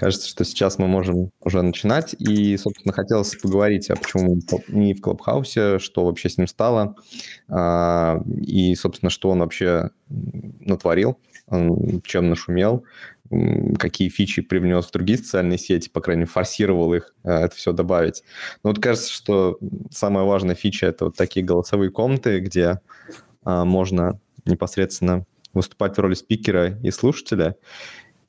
Кажется, что сейчас мы можем уже начинать. И, собственно, хотелось поговорить, а почему не в Клабхаусе, что вообще с ним стало, а, и, собственно, что он вообще натворил, чем нашумел, какие фичи привнес в другие социальные сети, по крайней мере, форсировал их а, это все добавить. Но вот кажется, что самая важная фича – это вот такие голосовые комнаты, где а, можно непосредственно выступать в роли спикера и слушателя.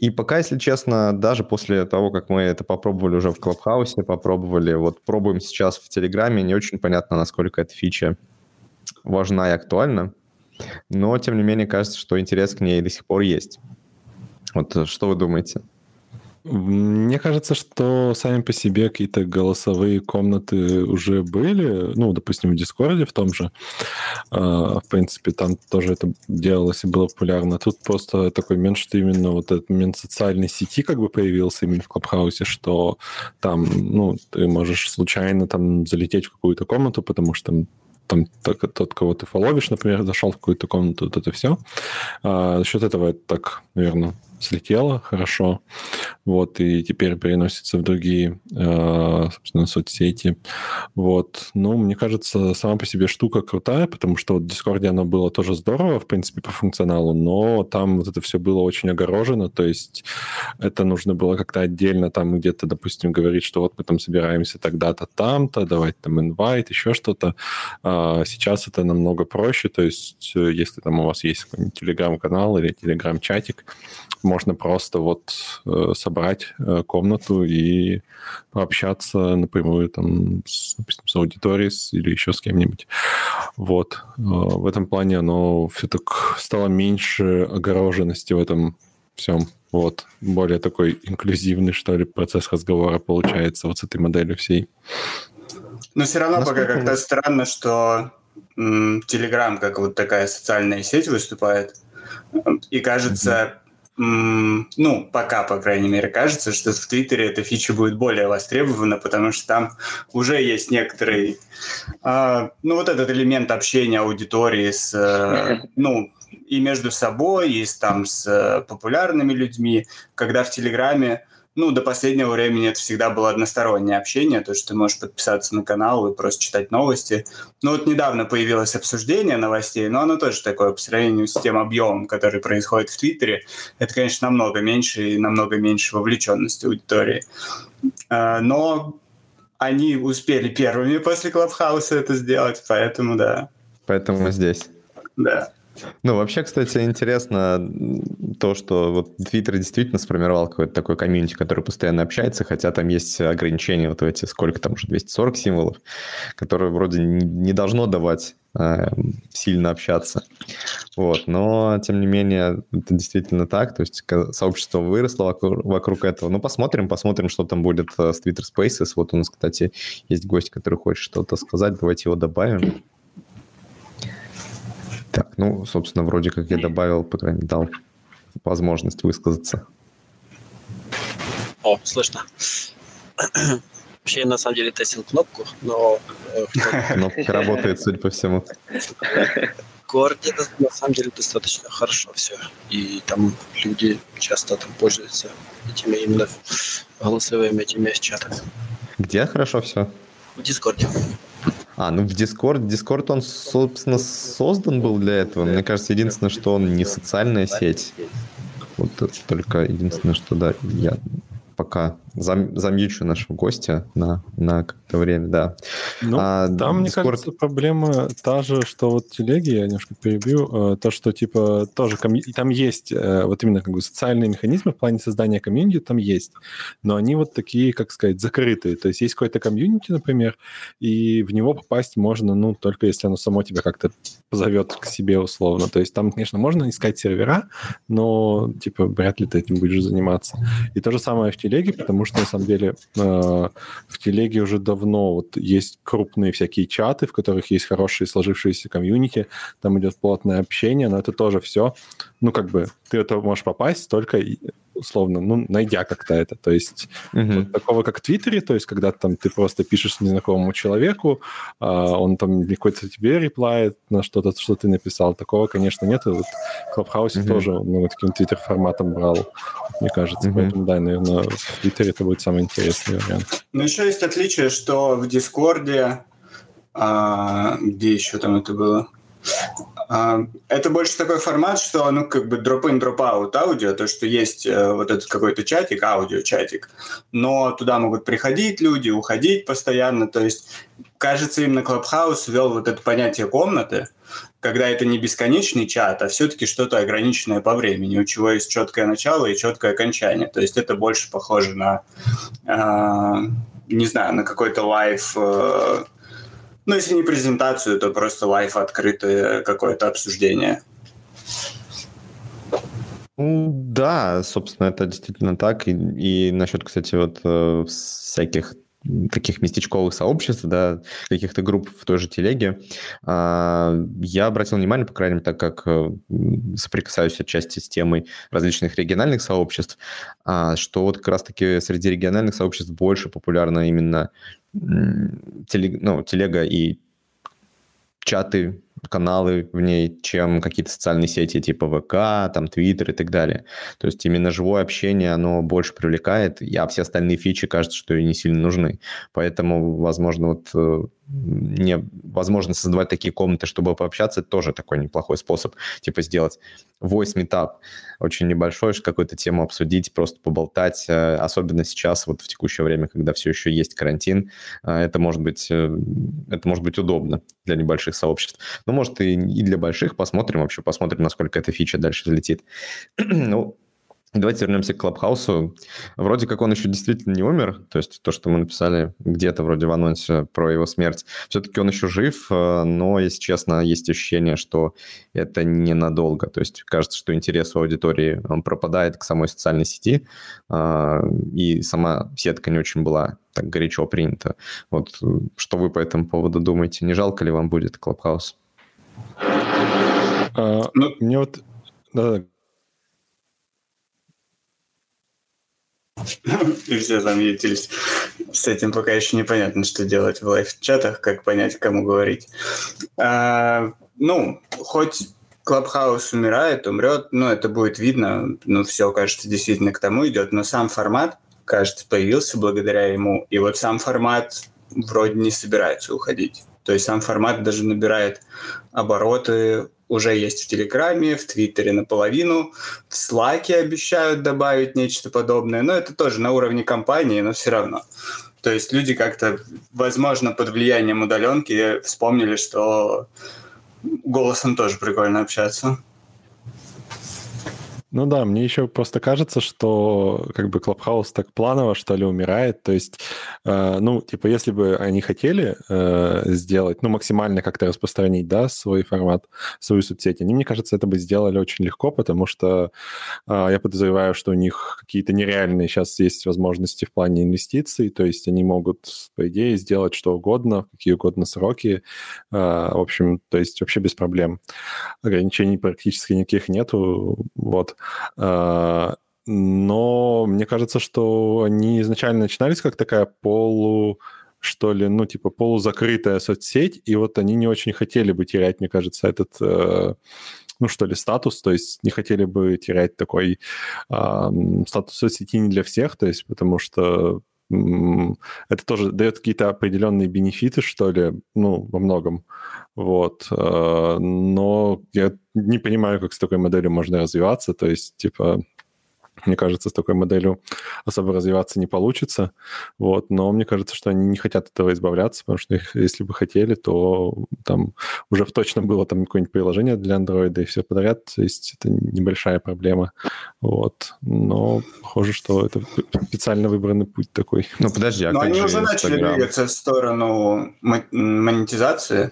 И пока, если честно, даже после того, как мы это попробовали уже в Клабхаусе, попробовали, вот пробуем сейчас в Телеграме, не очень понятно, насколько эта фича важна и актуальна. Но, тем не менее, кажется, что интерес к ней до сих пор есть. Вот э, что вы думаете? Мне кажется, что сами по себе какие-то голосовые комнаты уже были, ну, допустим, в Дискорде в том же. А, в принципе, там тоже это делалось и было популярно. Тут просто такой момент, что именно вот этот момент социальной сети как бы появился именно в Клабхаусе, что там, ну, ты можешь случайно там залететь в какую-то комнату, потому что там там тот, кого ты фоловишь, например, зашел в какую-то комнату, вот это все. А, за счет этого это так, наверное, слетело хорошо, вот, и теперь переносится в другие, э, собственно, соцсети, вот. Ну, мне кажется, сама по себе штука крутая, потому что вот в Discord оно было тоже здорово, в принципе, по функционалу, но там вот это все было очень огорожено, то есть это нужно было как-то отдельно там где-то, допустим, говорить, что вот мы там собираемся тогда-то, там-то, давать там инвайт, еще что-то. А сейчас это намного проще, то есть э, если там у вас есть телеграм-канал или телеграм-чатик, можно просто вот э, собрать э, комнату и пообщаться напрямую там, с, допустим, с аудиторией или еще с кем-нибудь. Вот. Э, в этом плане оно все так стало меньше огороженности в этом всем. Вот. Более такой инклюзивный, что ли, процесс разговора получается вот с этой моделью всей. Но все равно Насколько пока как-то странно, что Телеграм как вот такая социальная сеть выступает. И кажется, ну, пока, по крайней мере, кажется, что в Твиттере эта фича будет более востребована, потому что там уже есть некоторый, э, ну, вот этот элемент общения аудитории с, э, ну, и между собой, и с, там с э, популярными людьми, когда в Телеграме ну, до последнего времени это всегда было одностороннее общение, то, что ты можешь подписаться на канал и просто читать новости. Ну, вот недавно появилось обсуждение новостей, но оно тоже такое по сравнению с тем объемом, который происходит в Твиттере. Это, конечно, намного меньше и намного меньше вовлеченности аудитории. А, но они успели первыми после Клабхауса это сделать, поэтому да. Поэтому здесь. Да. Ну, вообще, кстати, интересно то, что вот Twitter действительно сформировал какой-то такой комьюнити, который постоянно общается, хотя там есть ограничения, вот эти, сколько там уже, 240 символов, которые вроде не должно давать э, сильно общаться. Вот. Но, тем не менее, это действительно так. То есть сообщество выросло вокруг, вокруг этого. Ну, посмотрим, посмотрим, что там будет э, с Twitter Spaces. Вот у нас, кстати, есть гость, который хочет что-то сказать. Давайте его добавим. Так, ну, собственно, вроде как я добавил, по крайней мере, дал возможность высказаться. О, слышно. Вообще, на самом деле, тестил кнопку, но... Э, Кнопка работает, судя по всему. В городе, на самом деле, достаточно хорошо все. И там люди часто там пользуются этими именно голосовыми этими чатами. Где хорошо все? В Дискорде. А, ну в Discord, Discord он, собственно, создан был для этого. Мне кажется, единственное, что он не социальная сеть. Вот только единственное, что да, я пока зам, замьючу нашего гостя на, на какое-то время, да. Ну, а, там, Discord... мне кажется, проблема та же, что вот телеги, я немножко перебью, э, то, что, типа, тоже комью... там есть э, вот именно как бы социальные механизмы в плане создания комьюнити, там есть, но они вот такие, как сказать, закрытые. То есть есть какой-то комьюнити, например, и в него попасть можно, ну, только если оно само тебя как-то позовет к себе условно. То есть там, конечно, можно искать сервера, но, типа, вряд ли ты этим будешь заниматься. И то же самое в телеге, потому что, на самом деле, э, в телеге уже давно вот есть крупные всякие чаты, в которых есть хорошие сложившиеся комьюнити, там идет плотное общение, но это тоже все, ну, как бы, ты это можешь попасть только условно, ну, найдя как-то это. То есть угу. вот такого, как в Твиттере, то есть когда там ты просто пишешь незнакомому человеку, а он там какой-то тебе реплает на что-то, что ты написал. Такого, конечно, нет. И вот в Клабхаусе угу. тоже ну, таким Твиттер-форматом брал, мне кажется. Угу. Поэтому, да, наверное, в Твиттере это будет самый интересный вариант. Ну, еще есть отличие, что в Дискорде, а, где еще там это было? А, это больше такой формат, что, ну, как бы drop-in, drop-out аудио, то, что есть э, вот этот какой-то чатик, аудио-чатик, но туда могут приходить люди, уходить постоянно, то есть, кажется, именно Clubhouse ввел вот это понятие комнаты, когда это не бесконечный чат, а все-таки что-то ограниченное по времени, у чего есть четкое начало и четкое окончание. То есть это больше похоже на, э, не знаю, на какой-то live э, ну, если не презентацию, то просто live открытое какое-то обсуждение. Ну, да, собственно, это действительно так. И, и насчет, кстати, вот э, всяких таких местечковых сообществ, да, каких-то групп в той же телеге, а, я обратил внимание, по крайней мере, так как э, соприкасаюсь отчасти с темой различных региональных сообществ, а, что вот как раз-таки среди региональных сообществ больше популярно именно телег, ну, телега и чаты, каналы в ней, чем какие-то социальные сети типа ВК, там, Твиттер и так далее. То есть именно живое общение, оно больше привлекает, а все остальные фичи, кажется, что и не сильно нужны. Поэтому, возможно, вот э, не возможно создавать такие комнаты, чтобы пообщаться, тоже такой неплохой способ, типа сделать voice meetup, очень небольшой, какую-то тему обсудить, просто поболтать, э, особенно сейчас, вот в текущее время, когда все еще есть карантин, э, это может быть, э, это может быть удобно для небольших сообществ. Ну, может, и, и для больших, посмотрим вообще, посмотрим, насколько эта фича дальше взлетит. ну, Давайте вернемся к Клабхаусу. Вроде как он еще действительно не умер, то есть то, что мы написали где-то вроде в анонсе про его смерть, все-таки он еще жив, э, но, если честно, есть ощущение, что это ненадолго. То есть кажется, что интерес у аудитории он пропадает к самой социальной сети, э, и сама сетка не очень была так горячо принята. Вот что вы по этому поводу думаете? Не жалко ли вам будет Клабхаус? А, ну, мне вот да, И все замьютились. С этим пока еще непонятно, что делать в лайв-чатах, как понять, кому говорить. А, ну, хоть Клабхаус умирает, умрет, ну, это будет видно, ну, все, кажется, действительно к тому идет, но сам формат, кажется, появился благодаря ему, и вот сам формат вроде не собирается уходить. То есть сам формат даже набирает обороты уже есть в Телеграме, в Твиттере наполовину, в Слаке обещают добавить нечто подобное, но это тоже на уровне компании, но все равно. То есть люди как-то, возможно, под влиянием удаленки вспомнили, что голосом тоже прикольно общаться. Ну да, мне еще просто кажется, что как бы Клабхаус так планово, что ли, умирает. То есть, э, ну, типа, если бы они хотели э, сделать, ну, максимально как-то распространить, да, свой формат, свою соцсеть, они, мне кажется, это бы сделали очень легко, потому что э, я подозреваю, что у них какие-то нереальные сейчас есть возможности в плане инвестиций, то есть они могут, по идее, сделать что угодно, какие угодно сроки. Э, в общем, то есть вообще без проблем. Ограничений практически никаких нету, вот. А, но мне кажется, что они изначально начинались как такая полу что ли, ну, типа полузакрытая соцсеть, и вот они не очень хотели бы терять, мне кажется, этот, э, ну, что ли, статус, то есть не хотели бы терять такой э, статус соцсети не для всех, то есть потому что это тоже дает какие-то определенные бенефиты, что ли, ну, во многом. Вот. Э, но я не понимаю, как с такой моделью можно развиваться. То есть, типа, мне кажется, с такой моделью особо развиваться не получится. Вот. Но мне кажется, что они не хотят от этого избавляться, потому что их, если бы хотели, то там уже точно было там какое-нибудь приложение для Android и все подряд. То есть это небольшая проблема. Вот. Но похоже, что это специально выбранный путь такой. Ну, подожди, а Но они уже начали двигаться в сторону монетизации.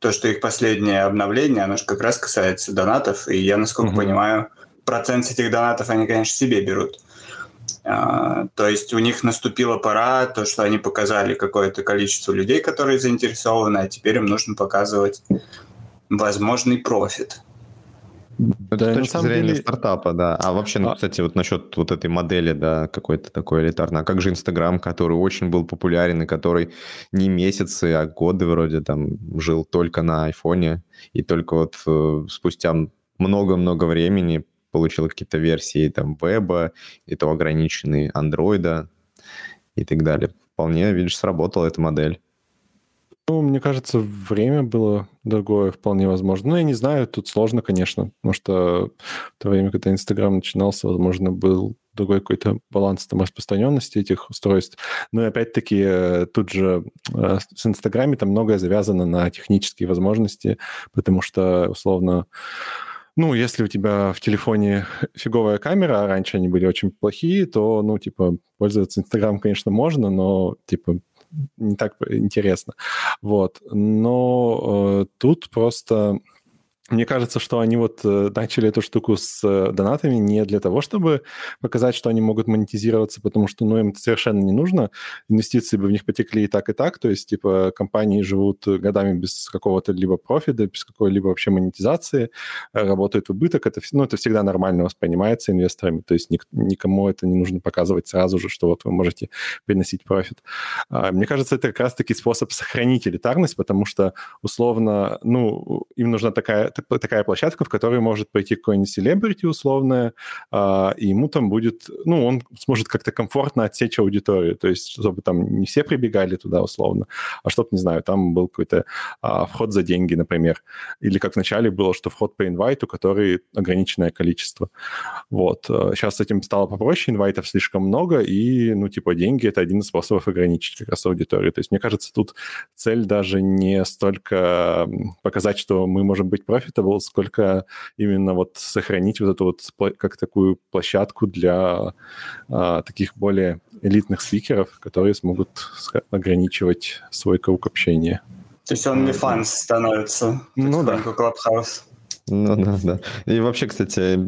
То, что их последнее обновление, оно же как раз касается донатов, и я, насколько угу. понимаю, процент с этих донатов они, конечно, себе берут. А, то есть у них наступила пора, то, что они показали какое-то количество людей, которые заинтересованы, а теперь им нужно показывать возможный профит. Это да, с точки зрения деле... стартапа, да. А вообще, ну, а... кстати, вот насчет вот этой модели, да, какой-то такой элитарной. А как же Инстаграм, который очень был популярен и который не месяцы, а годы вроде там жил только на айфоне, и только вот э, спустя много-много времени получил какие-то версии там веба, и то ограниченные андроида и так далее. Вполне, видишь, сработала эта модель. Ну, мне кажется, время было другое, вполне возможно. Ну, я не знаю, тут сложно, конечно, потому что в то время, когда Инстаграм начинался, возможно, был другой какой-то баланс там распространенности этих устройств. Но опять-таки э, тут же э, с Инстаграме там многое завязано на технические возможности, потому что, условно, ну, если у тебя в телефоне фиговая камера, а раньше они были очень плохие, то, ну, типа, пользоваться Инстаграм, конечно, можно, но, типа, не так интересно. Вот. Но э, тут просто мне кажется, что они вот э, начали эту штуку с э, донатами не для того, чтобы показать, что они могут монетизироваться, потому что, ну, им это совершенно не нужно. Инвестиции бы в них потекли и так, и так. То есть, типа, компании живут годами без какого-то либо профита, без какой-либо вообще монетизации, э, работают в убыток. Это, ну, это всегда нормально воспринимается инвесторами. То есть ник- никому это не нужно показывать сразу же, что вот вы можете приносить профит. А, мне кажется, это как раз-таки способ сохранить элитарность, потому что, условно, ну, им нужна такая такая площадка, в которой может пойти какой-нибудь селебрити условное, а, и ему там будет, ну, он сможет как-то комфортно отсечь аудиторию, то есть чтобы там не все прибегали туда условно, а чтобы, не знаю, там был какой-то а, вход за деньги, например, или как вначале было, что вход по инвайту, который ограниченное количество. Вот. Сейчас с этим стало попроще, инвайтов слишком много, и, ну, типа, деньги — это один из способов ограничить как раз аудиторию. То есть, мне кажется, тут цель даже не столько показать, что мы можем быть профит profitable, сколько именно вот сохранить вот эту вот как такую площадку для а, таких более элитных спикеров, которые смогут ограничивать свой круг общения. То есть он не фан становится. Ну да. Clubhouse. Ну да, да. И вообще, кстати,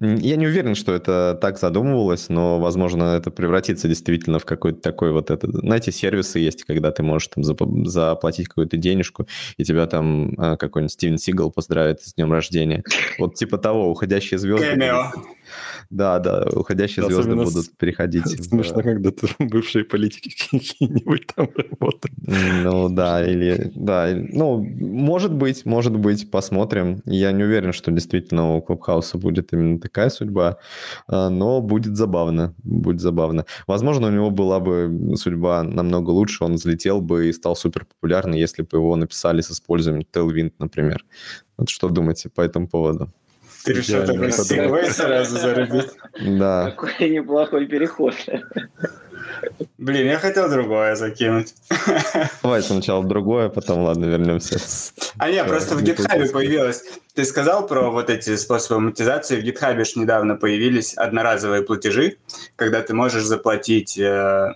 я не уверен, что это так задумывалось, но, возможно, это превратится действительно в какой-то такой вот это... Знаете, сервисы есть, когда ты можешь там заплатить какую-то денежку, и тебя там а, какой-нибудь Стивен Сигал поздравит с днем рождения. Вот типа того, уходящие звезды. Кэмео. Да, да, уходящие звезды будут переходить. Смешно, когда ты бывшие политики какие-нибудь там работают. Ну да, или... Да, ну, может быть, может быть, посмотрим. Я не уверен, что действительно у Клубхауса будет именно такая судьба, а, но будет забавно, будет забавно. Возможно, у него была бы судьба намного лучше, он взлетел бы и стал супер популярным, если бы его написали с использованием Tailwind, например. Вот что думаете по этому поводу? Ты решил такой segue сразу зарубить? Да. Какой неплохой переход. Блин, я хотел другое закинуть. Давай сначала другое, потом, ладно, вернемся. А нет, просто в GitHub появилось. Ты сказал про вот эти способы монетизации. В GitHub же недавно появились одноразовые платежи, когда ты можешь заплатить, э,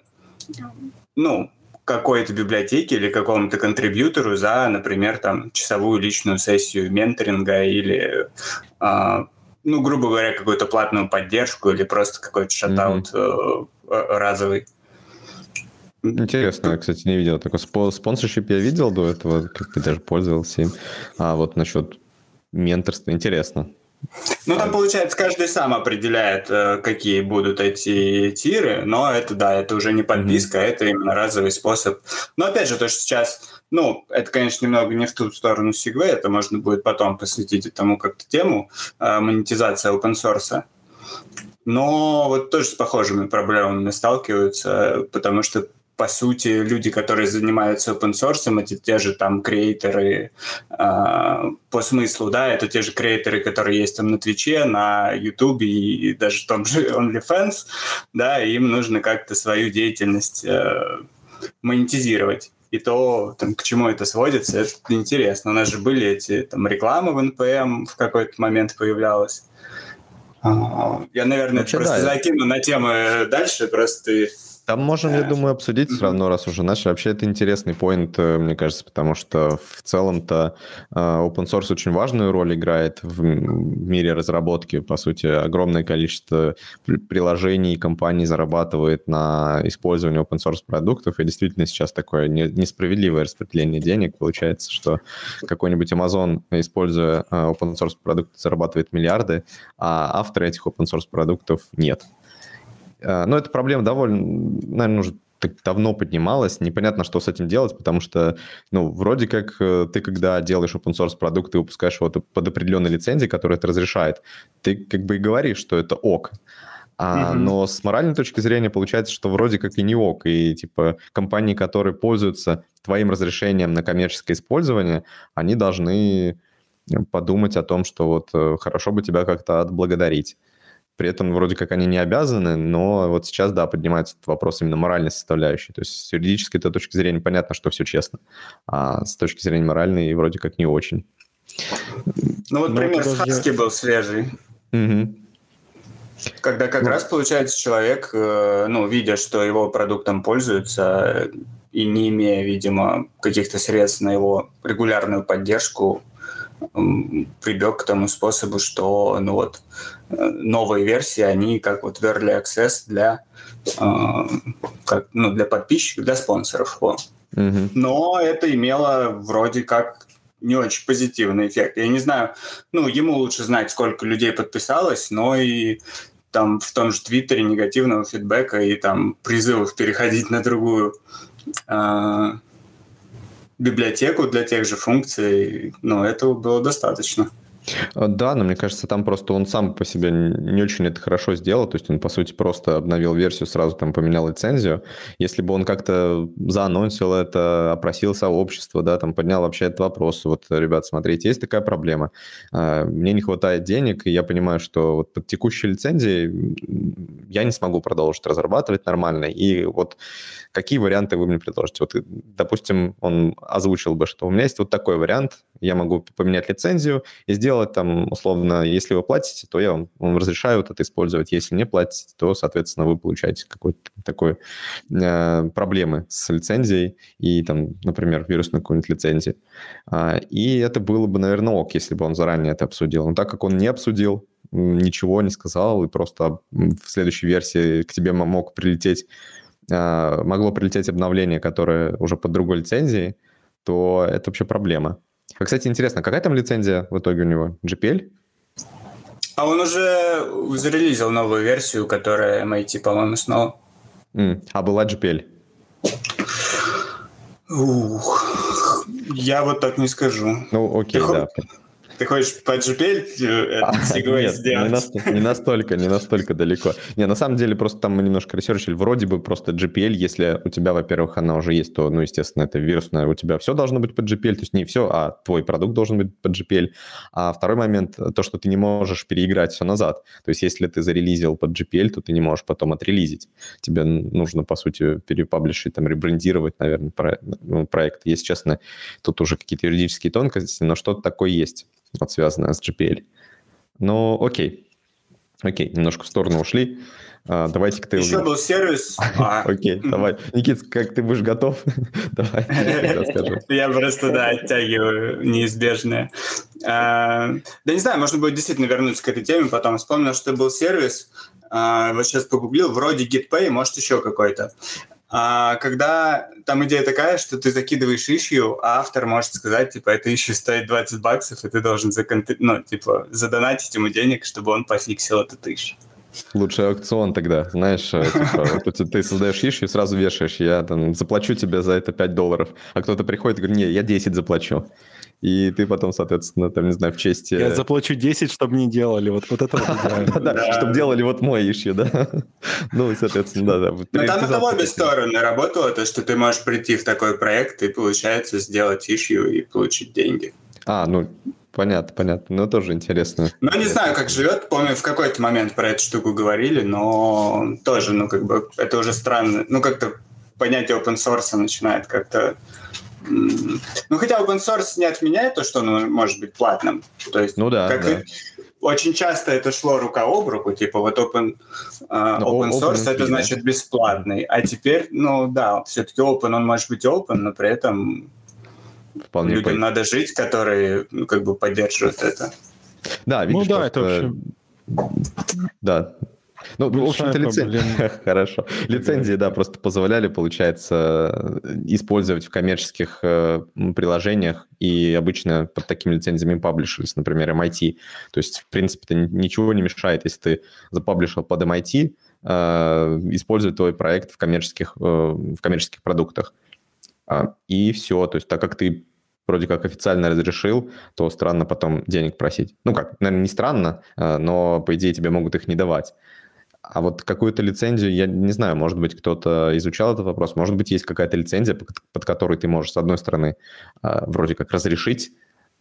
ну, какой-то библиотеке или какому-то контрибьютору за, например, там, часовую личную сессию менторинга или, э, ну, грубо говоря, какую-то платную поддержку или просто какой-то шатаут mm-hmm. э, разовый. Интересно, я, кстати, не видел. Такой спонсоршип я видел до этого, как бы даже пользовался им. А вот насчет менторства, интересно. Ну, там, получается, каждый сам определяет, э, какие будут эти тиры, но это, да, это уже не подписка, mm-hmm. это именно разовый способ. Но, опять же, то, что сейчас, ну, это, конечно, немного не в ту сторону Segway, это можно будет потом посвятить этому как-то тему, э, монетизация open source. Но вот тоже с похожими проблемами сталкиваются, потому что по сути, люди, которые занимаются open source, это те же там креаторы э, по смыслу, да, это те же креаторы, которые есть там на Твиче, на Ютубе и даже в том же OnlyFans, да, им нужно как-то свою деятельность э, монетизировать. И то, там, к чему это сводится, это интересно. У нас же были эти там рекламы в NPM в какой-то момент появлялась. А, я, наверное, Вообще, просто да, закину на темы дальше, просто Там можем, я думаю, обсудить все равно, раз уже начали. Вообще это интересный поинт, э, мне кажется, потому что в целом-то э, open source очень важную роль играет в мире разработки. По сути, огромное количество приложений и компаний зарабатывает на использовании open source продуктов, и действительно сейчас такое несправедливое распределение денег. Получается, что какой-нибудь Amazon, используя э, open source продукты, зарабатывает миллиарды, а авторы этих open source продуктов нет. А, но эта проблема довольно, наверное, уже так давно поднималась, непонятно, что с этим делать, потому что, ну, вроде как э, ты, когда делаешь open source продукт и выпускаешь его под определенной лицензией, которая это разрешает, ты как бы и говоришь, что это ок. А, mm-hmm. Но с моральной точки зрения получается, что вроде как и не ок. И типа компании, которые пользуются твоим разрешением на коммерческое использование, они должны подумать о том, что вот э, хорошо бы тебя как-то отблагодарить. При этом вроде как они не обязаны, но вот сейчас, да, поднимается этот вопрос именно моральной составляющей. То есть с юридической -то точки зрения понятно, что все честно, а с точки зрения моральной вроде как не очень. Ну вот но пример с Хаски был свежий. Угу. Когда как ну. раз, получается, человек, э, ну, видя, что его продуктом пользуются, и не имея, видимо, каких-то средств на его регулярную поддержку, прибег к тому способу, что ну вот новые версии, они как вот в Early Access для, э, как, ну, для подписчиков, для спонсоров. Mm-hmm. Но это имело вроде как не очень позитивный эффект. Я не знаю, ну, ему лучше знать, сколько людей подписалось, но и там в том же Твиттере негативного фидбэка и там призывов переходить на другую э, библиотеку для тех же функций, но этого было достаточно. А, да, но мне кажется, там просто он сам по себе не очень это хорошо сделал, то есть он, по сути, просто обновил версию, сразу там поменял лицензию. Если бы он как-то заанонсил это, опросил сообщество, да, там поднял вообще этот вопрос, вот, ребят, смотрите, есть такая проблема, а, мне не хватает денег, и я понимаю, что вот под текущей лицензией я не смогу продолжить разрабатывать нормально, и вот какие варианты вы мне предложите? Вот, допустим, он озвучил бы, что у меня есть вот такой вариант, я могу поменять лицензию и сделать там, условно, если вы платите, то я вам, вам разрешаю вот это использовать. Если не платите, то, соответственно, вы получаете какой-то такой э, проблемы с лицензией и там, например, вирусной какой-нибудь лицензии. А, и это было бы, наверное, ок, если бы он заранее это обсудил. Но так как он не обсудил, ничего не сказал, и просто в следующей версии к тебе мог прилететь могло прилететь обновление, которое уже под другой лицензией, то это вообще проблема. А, кстати, интересно, какая там лицензия в итоге у него? GPL? А он уже зарелизил новую версию, которая MIT, по-моему, снова. Mm. А была GPL? Ух, я вот так не скажу. Ну, окей, Ты да. Ты хочешь по GPL э, а, нет, сделать? Не, настолько, не настолько, не настолько далеко. Не, на самом деле, просто там мы немножко ресерчили. Вроде бы просто GPL, если у тебя, во-первых, она уже есть, то, ну, естественно, это вирусная, у тебя все должно быть под GPL, то есть не все, а твой продукт должен быть под GPL. А второй момент, то, что ты не можешь переиграть все назад. То есть если ты зарелизил под GPL, то ты не можешь потом отрелизить. Тебе нужно, по сути, перепаблишить, там, ребрендировать, наверное, ну, проект. Если честно, тут уже какие-то юридические тонкости, но что-то такое есть вот связанная с GPL. Ну, окей. Окей, немножко в сторону ушли. А, давайте к ты Еще был сервис. А. Окей, давай. Никит, как ты будешь готов? Давай. Я просто, да, оттягиваю неизбежное. А, да не знаю, можно будет действительно вернуться к этой теме, потом вспомнил, что был сервис, а, вот сейчас погуглил, вроде GitPay, может еще какой-то. А когда там идея такая, что ты закидываешь ищу, а автор может сказать, типа, это ищу стоит 20 баксов, и ты должен законт... ну, типа, задонатить ему денег, чтобы он пофиксил этот ищу. Лучший аукцион тогда, знаешь, э, типа, вот ты создаешь ищу и сразу вешаешь, я там заплачу тебе за это 5 долларов, а кто-то приходит и говорит, не, я 10 заплачу и ты потом, соответственно, там, не знаю, в честь... Я заплачу 10, чтобы не делали, вот, вот это вот Да, чтобы делали вот мой ищи, да. Ну, соответственно, да, да. Но там это в обе стороны работало, то, что ты можешь прийти в такой проект и, получается, сделать ищу и получить деньги. А, ну, Понятно, понятно. Но тоже интересно. Ну, не знаю, как живет. Помню, в какой-то момент про эту штуку говорили, но тоже, ну, как бы, это уже странно. Ну, как-то понятие open source начинает как-то ну, хотя open source не отменяет то, что он может быть платным. То есть, ну да, как, да. очень часто это шло рука об руку, типа вот open, uh, open source open это значит бесплатный, а теперь, ну да, все-таки open, он может быть open, но при этом Вполне людям по... надо жить, которые ну, как бы поддерживают это. Да, видишь, ну да, это вообще... Да, ну, в общем-то, лицензии... Хорошо. Лицензии, да, просто позволяли, получается, использовать в коммерческих э, приложениях, и обычно под такими лицензиями паблишились, например, MIT. То есть, в принципе, ничего не мешает, если ты запаблишил под MIT, э, использовать твой проект в коммерческих, э, в коммерческих продуктах. А, и все. То есть, так как ты вроде как официально разрешил, то странно потом денег просить. Ну как, наверное, не странно, но, по идее, тебе могут их не давать. А вот какую-то лицензию, я не знаю, может быть, кто-то изучал этот вопрос, может быть, есть какая-то лицензия, под которой ты можешь, с одной стороны, а, вроде как разрешить,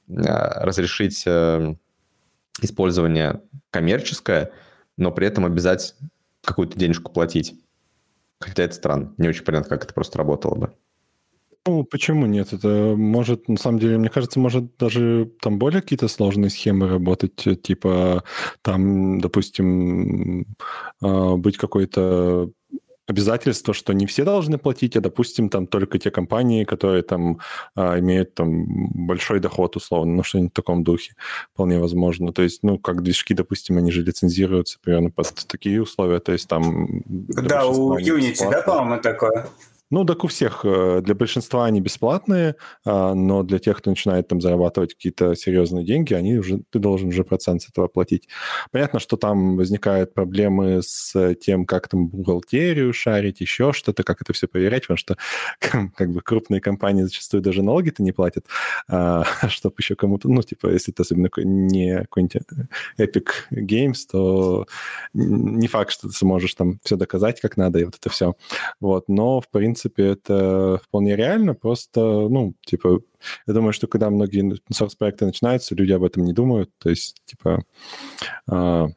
а, разрешить э, использование коммерческое, но при этом обязать какую-то денежку платить. Хотя это странно, не очень понятно, как это просто работало бы. Ну, почему нет? Это может, на самом деле, мне кажется, может даже там более какие-то сложные схемы работать, э, типа там, допустим, а, быть какой-то обязательство, что не все должны платить, а, допустим, там только те компании, которые там а, имеют там большой доход, условно, ну, что-нибудь в таком духе, вполне возможно. То есть, ну, как движки, допустим, они же лицензируются примерно под такие условия, то есть там... Да, у Unity, да, по-моему, такое? Ну, так у всех, э, для большинства они бесплатные, а, но для тех, кто начинает там зарабатывать какие-то серьезные деньги, они уже, ты должен уже процент с этого платить. Понятно, что там возникают проблемы с тем, как там бухгалтерию шарить, еще что-то, как это все проверять, потому что как бы крупные компании зачастую даже налоги-то не платят, а, чтобы еще кому-то, ну, типа, если ты особенно не какой-нибудь Epic Games, то не факт, что ты сможешь там все доказать как надо, и вот это все. Вот, но, в принципе, принципе, это вполне реально, просто, ну, типа, я думаю, что когда многие source проекты начинаются, люди об этом не думают, то есть, типа, э,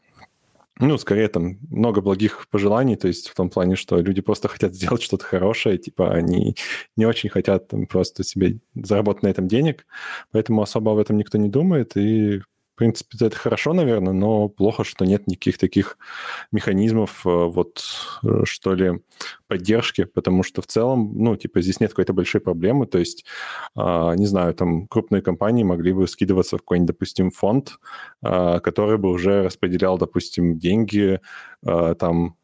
ну, скорее там много благих пожеланий, то есть в том плане, что люди просто хотят сделать что-то хорошее, типа они не очень хотят там просто себе заработать на этом денег, поэтому особо об этом никто не думает, и в принципе, это хорошо, наверное, но плохо, что нет никаких таких механизмов, э, вот, э, что ли, поддержки, потому что в целом, ну, типа, здесь нет какой-то большой проблемы, то есть, а, не знаю, там, крупные компании могли бы скидываться в какой-нибудь, допустим, фонд, а, который бы уже распределял, допустим, деньги, а, там,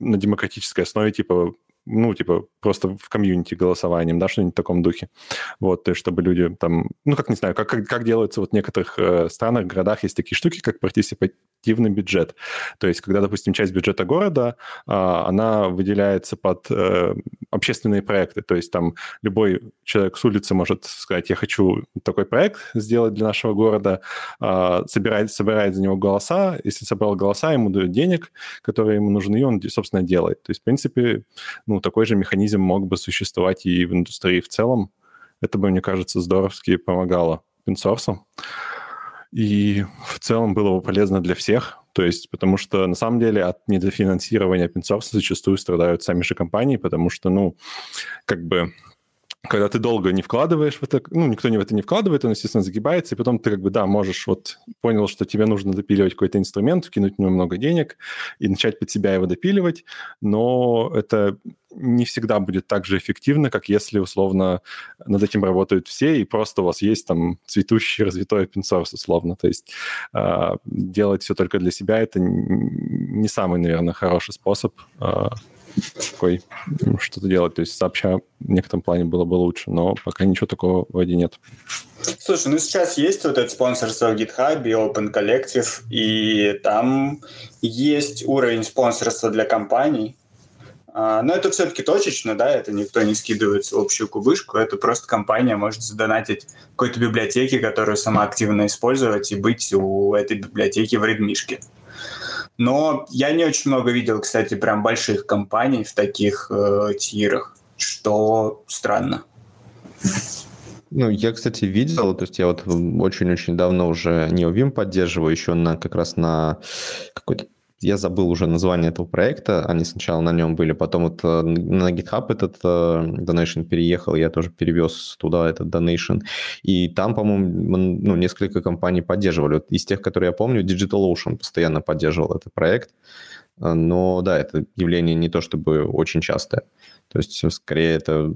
на демократической основе, типа, ну, типа, просто в комьюнити голосованием, да, что-нибудь в таком духе. Вот, то есть, чтобы люди там, ну, как, не знаю, как, как, как делается вот в некоторых э, странах, городах есть такие штуки, как партисипативный бюджет. То есть, когда, допустим, часть бюджета города, э, она выделяется под э, общественные проекты. То есть, там любой человек с улицы может сказать, я хочу такой проект сделать для нашего города, э, собирает, собирает за него голоса, если собрал голоса, ему дают денег, которые ему нужны, и он, собственно, делает. То есть, в принципе, ну, такой же механизм мог бы существовать и в индустрии в целом. Это бы, мне кажется, здоровски помогало open И в целом было бы полезно для всех, то есть, потому что на самом деле от недофинансирования open зачастую страдают сами же компании, потому что, ну, как бы когда ты долго не вкладываешь в это, ну, никто не в это не вкладывает, он, естественно, загибается, и потом ты как бы, да, можешь вот понял, что тебе нужно допиливать какой-то инструмент, вкинуть в него много денег и начать под себя его допиливать, но это не всегда будет так же эффективно, как если, условно, над этим работают все, и просто у вас есть там цветущий, развитой open source, условно. То есть э, делать все только для себя – это не самый, наверное, хороший способ э, такой что-то делать. То есть сообща в некотором плане было бы лучше, но пока ничего такого вроде нет. Слушай, ну сейчас есть вот это спонсорство в GitHub и Open Collective, и там есть уровень спонсорства для компаний, но это все-таки точечно, да, это никто не скидывается в общую кубышку, это просто компания может задонатить какой-то библиотеке, которую сама активно использовать и быть у этой библиотеки в редмишке. Но я не очень много видел, кстати, прям больших компаний в таких э, тирах, что странно. Ну, я, кстати, видел, то есть я вот очень-очень давно уже NeoVim поддерживаю, еще на как раз на какой-то я забыл уже название этого проекта, они сначала на нем были, потом вот э, на GitHub этот э, Donation переехал, я тоже перевез туда этот Donation, и там, по-моему, ну, несколько компаний поддерживали. Вот из тех, которые я помню, DigitalOcean постоянно поддерживал этот проект, э, но да, это явление не то чтобы очень частое. То есть скорее это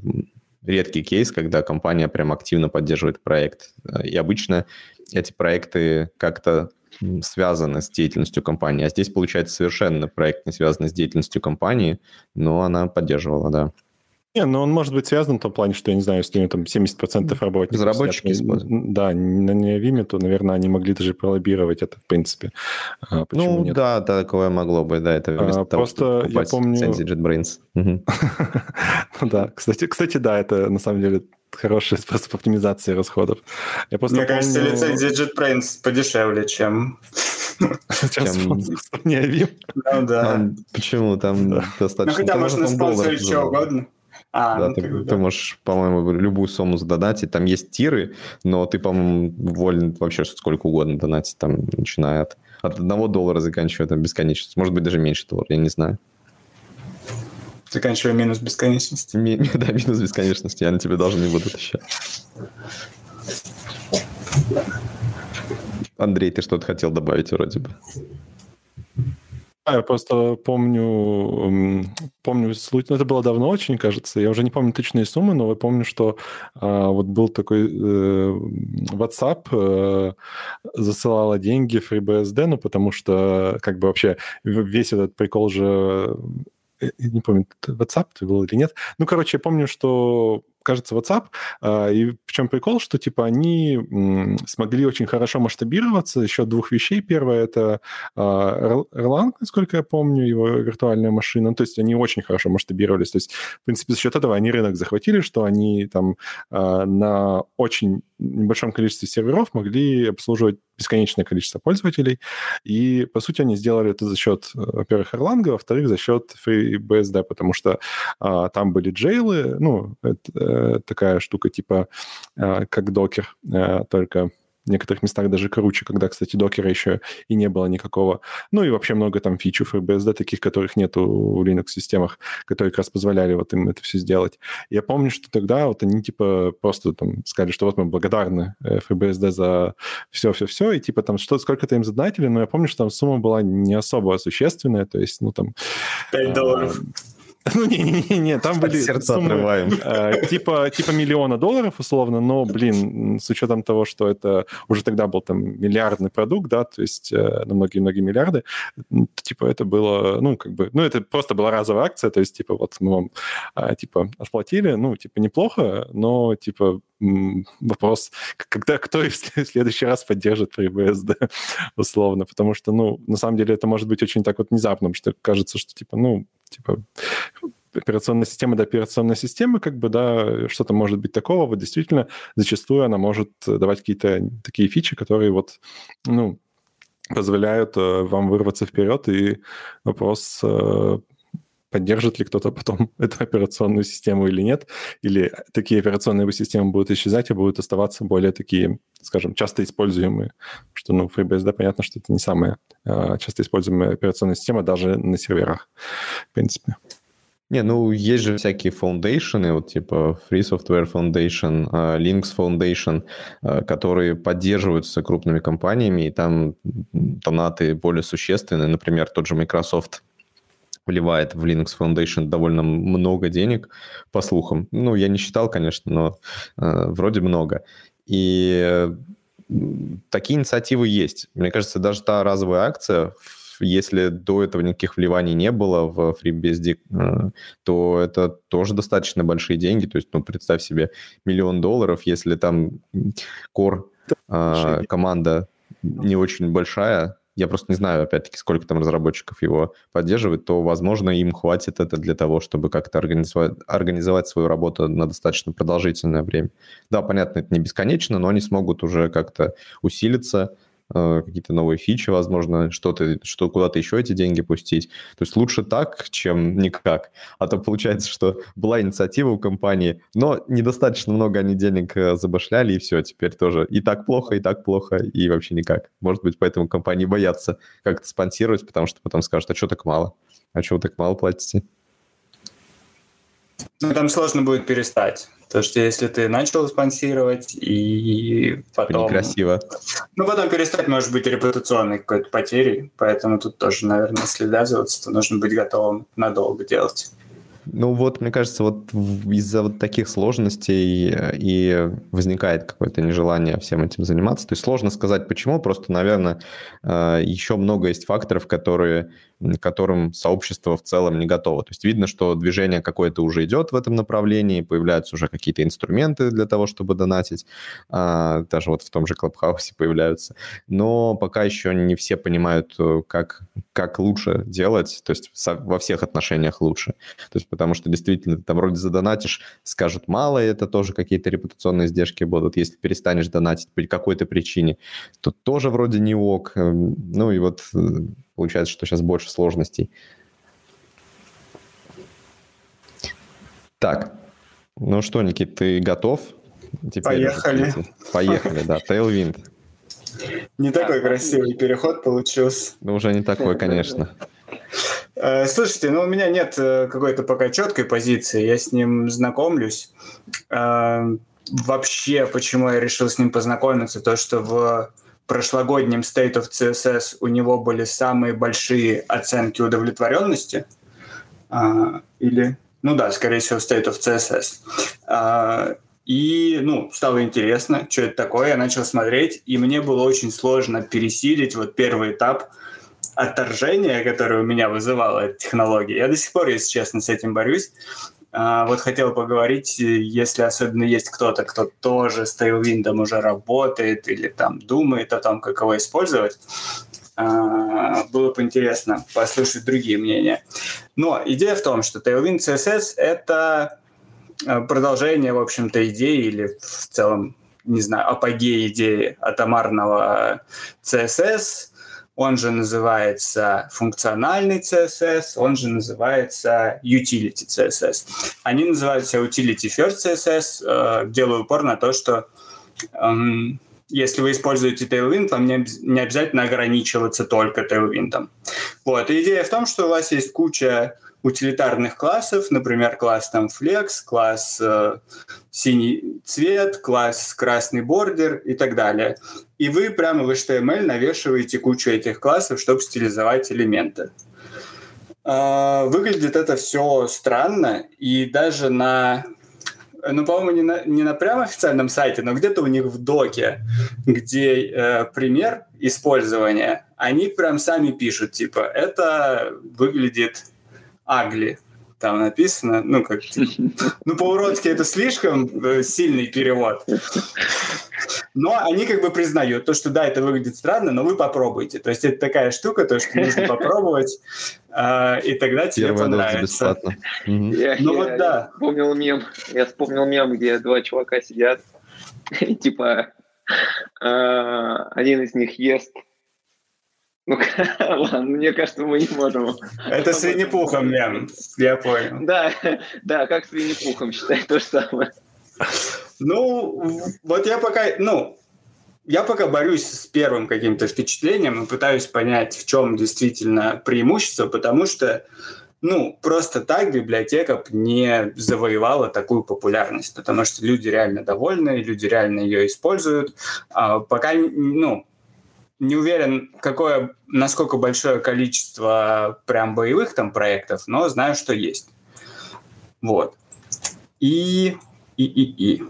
редкий кейс, когда компания прям активно поддерживает проект. И обычно эти проекты как-то связаны с деятельностью компании. А здесь, получается, совершенно проект не связан с деятельностью компании, но она поддерживала, да. Не, но он может быть связан в том плане, что, я не знаю, если у него там 70% работников... Разработчики используют. Да, на Неовиме, то, наверное, они могли даже пролоббировать это, в принципе. А, ну, нет? да, такое могло бы, да, это а, Просто того, я помню... JetBrains. Ну да, кстати, кстати, да, это на самом деле хороший способ оптимизации расходов. Я просто Мне помню... кажется, лицензия JetBrains подешевле, чем... Чем Неовим. Ну да. Почему? Там достаточно... Ну хотя можно спонсорить что угодно. А, да, ну, ты, ты можешь, по-моему, любую сумму задонатить. Там есть тиры, но ты, по-моему, волен вообще сколько угодно донатить, там, начиная от, от одного доллара, заканчивая там бесконечность. Может быть, даже меньше доллара, я не знаю. Заканчивая минус бесконечности. Ми- да, минус бесконечности. Я на тебе даже не буду отвечать. Андрей, ты что-то хотел добавить вроде бы. А, я просто помню, помню случай, ну, это было давно очень, кажется, я уже не помню точные суммы, но я помню, что а, вот был такой э, WhatsApp э, засылала деньги FreeBSD, ну, потому что как бы вообще весь этот прикол же не помню, WhatsApp ты был или нет. Ну, короче, я помню, что кажется, WhatsApp. А, и в чем прикол, что типа они смогли очень хорошо масштабироваться. Еще двух вещей. Первое это а, Erlang, насколько я помню, его виртуальная машина. Ну, то есть они очень хорошо масштабировались. То есть, в принципе, за счет этого они рынок захватили, что они там а, на очень небольшом количестве серверов могли обслуживать бесконечное количество пользователей. И, по сути, они сделали это за счет, во-первых, Erlang, а во-вторых, за счет FreeBSD, потому что а, там были джейлы, ну, это, э, такая штука типа а, как докер, а, только в некоторых местах даже круче, когда, кстати, докера еще и не было никакого. Ну и вообще много там фичев FreeBSD, таких, которых нету в Linux-системах, которые как раз позволяли вот им это все сделать. Я помню, что тогда вот они типа просто там сказали, что вот мы благодарны FreeBSD за все-все-все, и типа там что сколько-то им задонатили, но я помню, что там сумма была не особо существенная, то есть, ну там... 5 долларов. Ну, не-не-не, там были сердца суммы, отрываем. Э, типа, типа миллиона долларов, условно, но, блин, с учетом того, что это уже тогда был там миллиардный продукт, да, то есть э, на многие-многие миллиарды, типа это было, ну, как бы, ну, это просто была разовая акция, то есть, типа, вот мы вам, э, типа, отплатили, ну, типа, неплохо, но, типа, вопрос, когда кто в следующий раз поддержит FreeBSD, условно, потому что, ну, на самом деле это может быть очень так вот внезапным, что кажется, что, типа, ну, типа, операционная система до операционной системы, как бы, да, что-то может быть такого. Вот действительно, зачастую она может давать какие-то такие фичи, которые вот, ну, позволяют э, вам вырваться вперед, и вопрос, э, поддержит ли кто-то потом эту операционную систему или нет, или такие операционные системы будут исчезать и будут оставаться более такие, скажем, часто используемые. Что, ну, FreeBSD, понятно, что это не самая э, часто используемая операционная система даже на серверах, в принципе. Не, ну, есть же всякие фаундейшены, вот типа Free Software Foundation, uh, Linux Foundation, uh, которые поддерживаются крупными компаниями, и там донаты более существенные. Например, тот же Microsoft вливает в Linux Foundation довольно много денег, по слухам. Ну, я не считал, конечно, но э, вроде много. И такие инициативы есть. Мне кажется, даже та разовая акция, если до этого никаких вливаний не было в FreeBSD, э, то это тоже достаточно большие деньги. То есть, ну, представь себе миллион долларов, если там core э, команда не очень большая, я просто не знаю, опять-таки, сколько там разработчиков его поддерживает, то, возможно, им хватит это для того, чтобы как-то организовать, организовать свою работу на достаточно продолжительное время. Да, понятно, это не бесконечно, но они смогут уже как-то усилиться, какие-то новые фичи, возможно, что-то, что куда-то еще эти деньги пустить. То есть лучше так, чем никак. А то получается, что была инициатива у компании, но недостаточно много они денег э, забашляли, и все, теперь тоже и так плохо, и так плохо, и вообще никак. Может быть, поэтому компании боятся как-то спонсировать, потому что потом скажут, а что так мало? А вы так мало платите? Ну, там сложно будет перестать. То, что если ты начал спонсировать и потом... Некрасиво. Ну, потом перестать может быть репутационной какой-то потерей, поэтому тут тоже, наверное, если ввязываться, то нужно быть готовым надолго делать. Ну вот, мне кажется, вот из-за вот таких сложностей э, и возникает какое-то нежелание всем этим заниматься. То есть сложно сказать почему, просто, наверное, э, еще много есть факторов, которые которым сообщество в целом не готово. То есть видно, что движение какое-то уже идет в этом направлении, появляются уже какие-то инструменты для того, чтобы донатить, а, даже вот в том же Клабхаусе появляются. Но пока еще не все понимают, э, как, как лучше делать, то есть во всех отношениях лучше. То есть потому что действительно ты там вроде задонатишь, скажут мало, и это тоже какие-то репутационные издержки будут. Если перестанешь донатить по какой-то причине, то тоже вроде не ок. Эм, ну и вот э, Получается, что сейчас больше сложностей. Так, ну что, Никит, ты готов? Теперь Поехали. Поехали, да. Tailwind. Не такой красивый переход получился. Ну, уже не такой, конечно. Э, слушайте, ну у меня нет э, какой-то пока четкой позиции, я с ним знакомлюсь. Э, вообще, почему я решил с ним познакомиться, то, что в прошлогоднем State of CSS у него были самые большие оценки удовлетворенности. А, или, ну да, скорее всего, State of CSS. А, и, ну, стало интересно, что это такое. Я начал смотреть, и мне было очень сложно пересилить вот первый этап отторжения, которое у меня вызывала эта технология. Я до сих пор, если честно, с этим борюсь. А, вот хотел поговорить, если особенно есть кто-то, кто тоже с Tailwind уже работает или там думает о том, как его использовать, а, было бы интересно послушать другие мнения. Но идея в том, что Tailwind CSS — это а, продолжение, в общем-то, идеи или в целом, не знаю, апогеи идеи атомарного CSS — он же называется функциональный CSS, он же называется utility CSS. Они называются utility first CSS, э, делаю упор на то, что э, если вы используете Tailwind, вам не обязательно ограничиваться только Tailwind. Вот. И идея в том, что у вас есть куча утилитарных классов, например, класс там flex, класс э, синий цвет, класс красный бордер и так далее. И вы прямо в HTML навешиваете кучу этих классов, чтобы стилизовать элементы. Э, выглядит это все странно, и даже на ну, по-моему, не на, не на прям официальном сайте, но где-то у них в доке, где э, пример использования, они прям сами пишут, типа, это выглядит Агли. Там написано, ну как, ну по-уродски это слишком э, сильный перевод. Но они как бы признают то, что да, это выглядит странно, но вы попробуйте. То есть это такая штука, то, что нужно попробовать, э, и тогда тебе Первая понравится. Ну я, вот да. Я вспомнил мем, я вспомнил мем, где два чувака сидят, типа э, один из них ест ну, ладно, мне кажется, мы не можем. Это с Винни-Пухом, мем, я понял. Да, да, как с Винни-Пухом, считай, то же самое. Ну, вот я пока, ну, я пока борюсь с первым каким-то впечатлением и пытаюсь понять, в чем действительно преимущество, потому что, ну, просто так библиотека не завоевала такую популярность, потому что люди реально довольны, люди реально ее используют. А пока, ну, не уверен, какое, насколько большое количество прям боевых там проектов, но знаю, что есть. Вот. И, и, и, и.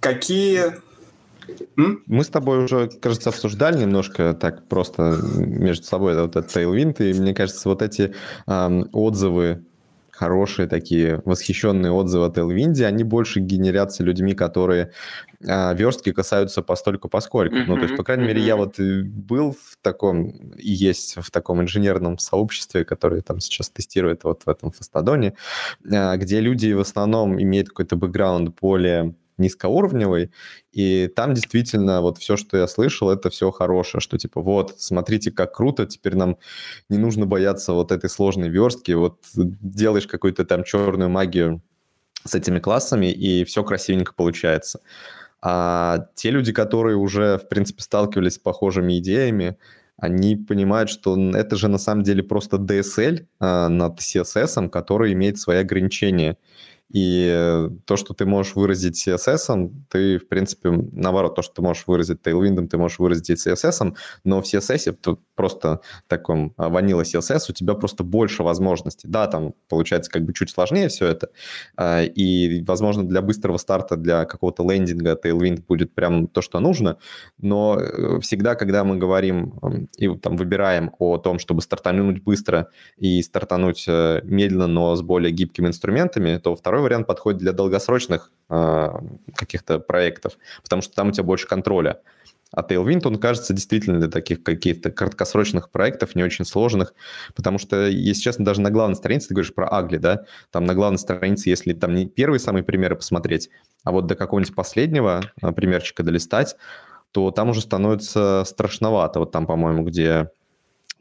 Какие... М? Мы с тобой уже, кажется, обсуждали немножко так просто между собой вот этот Tailwind, и мне кажется, вот эти эм, отзывы хорошие такие восхищенные отзывы о Tailwind, они больше генерятся людьми, которые а, верстки касаются постольку поскольку. Mm-hmm. Ну, то есть, по крайней mm-hmm. мере, я вот был в таком, и есть в таком инженерном сообществе, которое там сейчас тестирует вот в этом Фастодоне, а, где люди в основном имеют какой-то бэкграунд более низкоуровневый, и там действительно вот все, что я слышал, это все хорошее, что типа вот, смотрите, как круто, теперь нам не нужно бояться вот этой сложной верстки, вот делаешь какую-то там черную магию с этими классами, и все красивенько получается. А те люди, которые уже, в принципе, сталкивались с похожими идеями, они понимают, что это же на самом деле просто DSL а, над CSS, который имеет свои ограничения. И то, что ты можешь выразить CSS, ты, в принципе, наоборот, то, что ты можешь выразить Tailwind, ты можешь выразить CSS, но в CSS, тут просто таком ванила CSS, у тебя просто больше возможностей. Да, там получается как бы чуть сложнее все это, а, и, возможно, для быстрого старта, для какого-то лендинга Tailwind будет прям то, что нужно, но э, всегда, когда мы говорим и там выбираем о том, чтобы стартануть быстро и стартануть э, медленно, но с более гибкими инструментами, то второй Второй вариант подходит для долгосрочных э, каких-то проектов, потому что там у тебя больше контроля. А Tailwind, он кажется действительно для таких каких-то краткосрочных проектов, не очень сложных, потому что, если честно, даже на главной странице, ты говоришь про Агли, да, там на главной странице, если там не первые самые примеры посмотреть, а вот до какого-нибудь последнего а, примерчика долистать, то там уже становится страшновато. Вот там, по-моему, где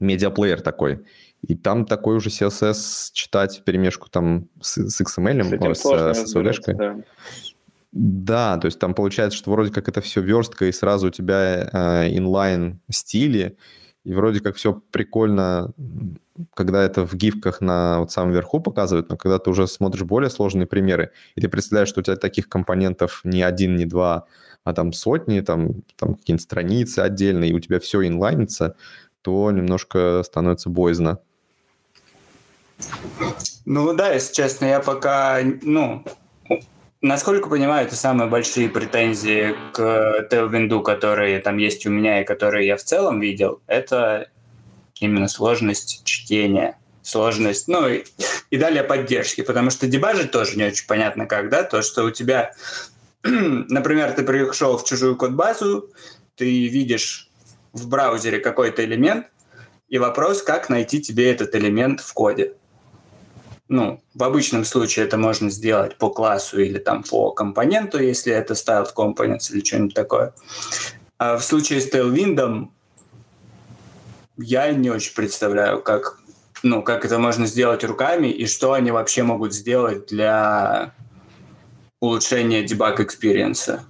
медиаплеер такой. И там такой уже CSS читать перемешку там с, с XML, с, с, с SVG. Да. да, то есть там получается, что вроде как это все верстка, и сразу у тебя э, инлайн стили, и вроде как все прикольно, когда это в гифках на вот самом верху показывают, но когда ты уже смотришь более сложные примеры, и ты представляешь, что у тебя таких компонентов не один, не два, а там сотни, там, там какие-нибудь страницы отдельные, и у тебя все инлайнится, то немножко становится боязно. Ну да, если честно, я пока, ну, насколько понимаю, это самые большие претензии к Tailwind, которые там есть у меня и которые я в целом видел, это именно сложность чтения сложность, ну и, и далее поддержки, потому что дебажить тоже не очень понятно как, да, то, что у тебя, например, ты пришел в чужую код-базу, ты видишь в браузере какой-то элемент, и вопрос, как найти тебе этот элемент в коде ну, в обычном случае это можно сделать по классу или там по компоненту, если это styled components или что-нибудь такое. А в случае с Tailwind я не очень представляю, как, ну, как это можно сделать руками и что они вообще могут сделать для улучшения дебаг экспириенса.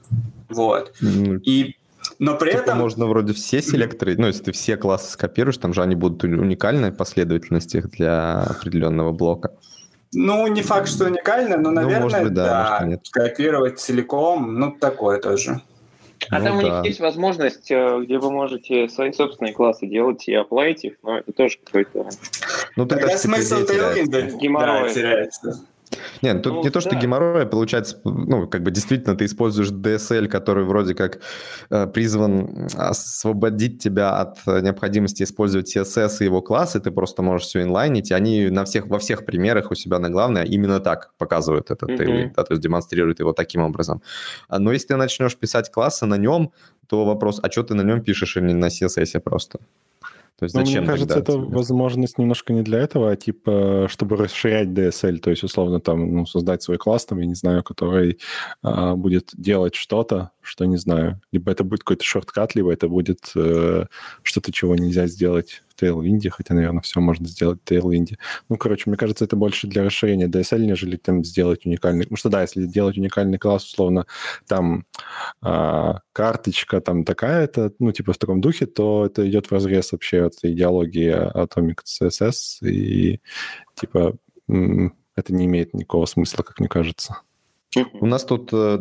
Вот. Mm-hmm. И но при типа этом... Можно вроде все селекторы, ну, если ты все классы скопируешь, там же они будут уникальной последовательности для определенного блока. Ну, не факт, что уникально, но, наверное, ну, может быть, да, да может, нет. скопировать целиком, ну, такое тоже. А ну, там да. у них есть возможность, э, где вы можете свои собственные классы делать и оплатить их, но это тоже какой-то... Ну, тогда смысл. Геморрой. Да, теряется. Нет, тут ну, не то, что да. геморрой, а получается, ну, как бы действительно ты используешь DSL, который вроде как э, призван освободить тебя от необходимости использовать CSS и его классы, ты просто можешь все инлайнить, и они на всех, во всех примерах у себя на главное именно так показывают этот mm-hmm. tailwind, да, то есть демонстрируют его таким образом. А, но если ты начнешь писать классы на нем, то вопрос, а что ты на нем пишешь, или на CSS просто? То есть зачем ну, мне кажется, это тебе? возможность немножко не для этого, а типа, чтобы расширять DSL, то есть, условно, там, ну, создать свой класс, там, я не знаю, который а, будет делать что-то, что не знаю. Либо это будет какой-то шорткат, либо это будет э, что-то, чего нельзя сделать Tailwind, хотя, наверное, все можно сделать в Tailwind. Ну, короче, мне кажется, это больше для расширения DSL, нежели там сделать уникальный... Потому что, да, если делать уникальный класс, условно, там э, карточка там такая-то, ну, типа в таком духе, то это идет в разрез вообще от идеологии Atomic CSS, и, типа, это не имеет никакого смысла, как мне кажется. У нас тут э,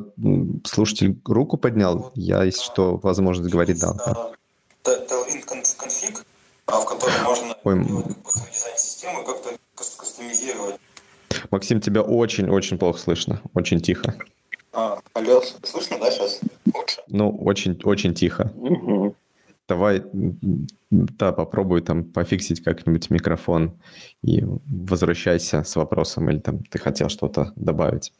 слушатель руку поднял. Я, если что, возможность говорить дал. Tailwind конфиг, в котором можно Ой. дизайн системы как-то кастомизировать. Максим, тебя очень-очень плохо слышно. Очень тихо. А, алло, слышно, да, сейчас? Лучше? Ну, очень-очень тихо. Угу. Давай, да, попробуй там пофиксить как-нибудь микрофон и возвращайся с вопросом, или там ты хотел что-то добавить.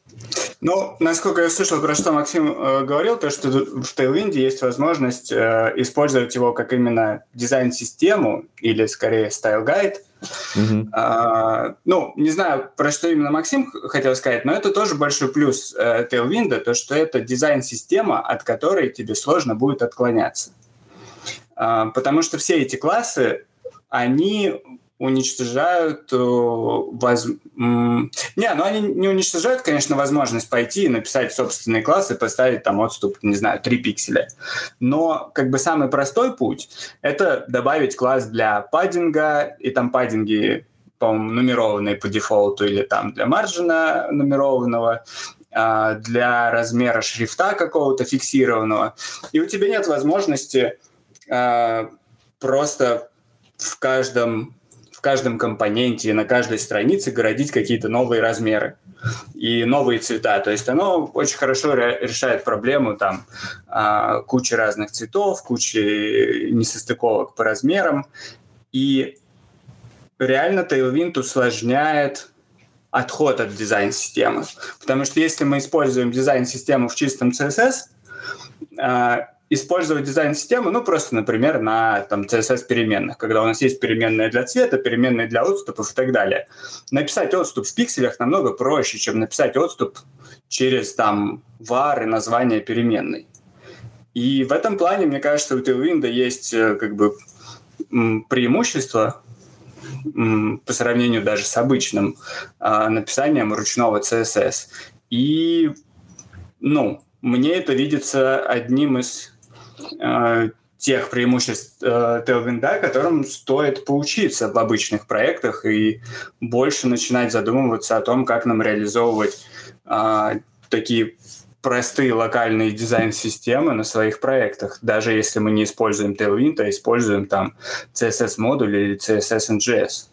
Ну, насколько я слышал, про что Максим э, говорил, то, что в Tailwind есть возможность э, использовать его как именно дизайн-систему или, скорее, стайл-гайд Uh-huh. А, ну, не знаю, про что именно Максим хотел сказать, но это тоже большой плюс э, Tailwind, то, что это дизайн-система, от которой тебе сложно будет отклоняться. А, потому что все эти классы, они уничтожают э, воз... Не, ну они не уничтожают, конечно, возможность пойти и написать собственный класс и поставить там отступ, не знаю, 3 пикселя. Но как бы самый простой путь — это добавить класс для паддинга, и там паддинги, по-моему, нумерованные по дефолту, или там для маржина нумерованного, а, для размера шрифта какого-то фиксированного. И у тебя нет возможности а, просто в каждом каждом компоненте и на каждой странице городить какие-то новые размеры и новые цвета. То есть оно очень хорошо решает проблему там а, кучи разных цветов, кучи несостыковок по размерам. И реально Tailwind усложняет отход от дизайн-системы. Потому что если мы используем дизайн-систему в чистом CSS, использовать дизайн-систему, ну, просто, например, на там, CSS-переменных, когда у нас есть переменные для цвета, переменные для отступов и так далее. Написать отступ в пикселях намного проще, чем написать отступ через там var и название переменной. И в этом плане, мне кажется, у Tailwind есть э, как бы преимущество по сравнению даже с обычным а, написанием ручного CSS. И, ну, мне это видится одним из э, тех преимуществ э, Tailwind, которым стоит поучиться в обычных проектах и больше начинать задумываться о том, как нам реализовывать э, такие простые локальные дизайн-системы на своих проектах, даже если мы не используем Tailwind, а используем там CSS-модуль или CSS-NGS.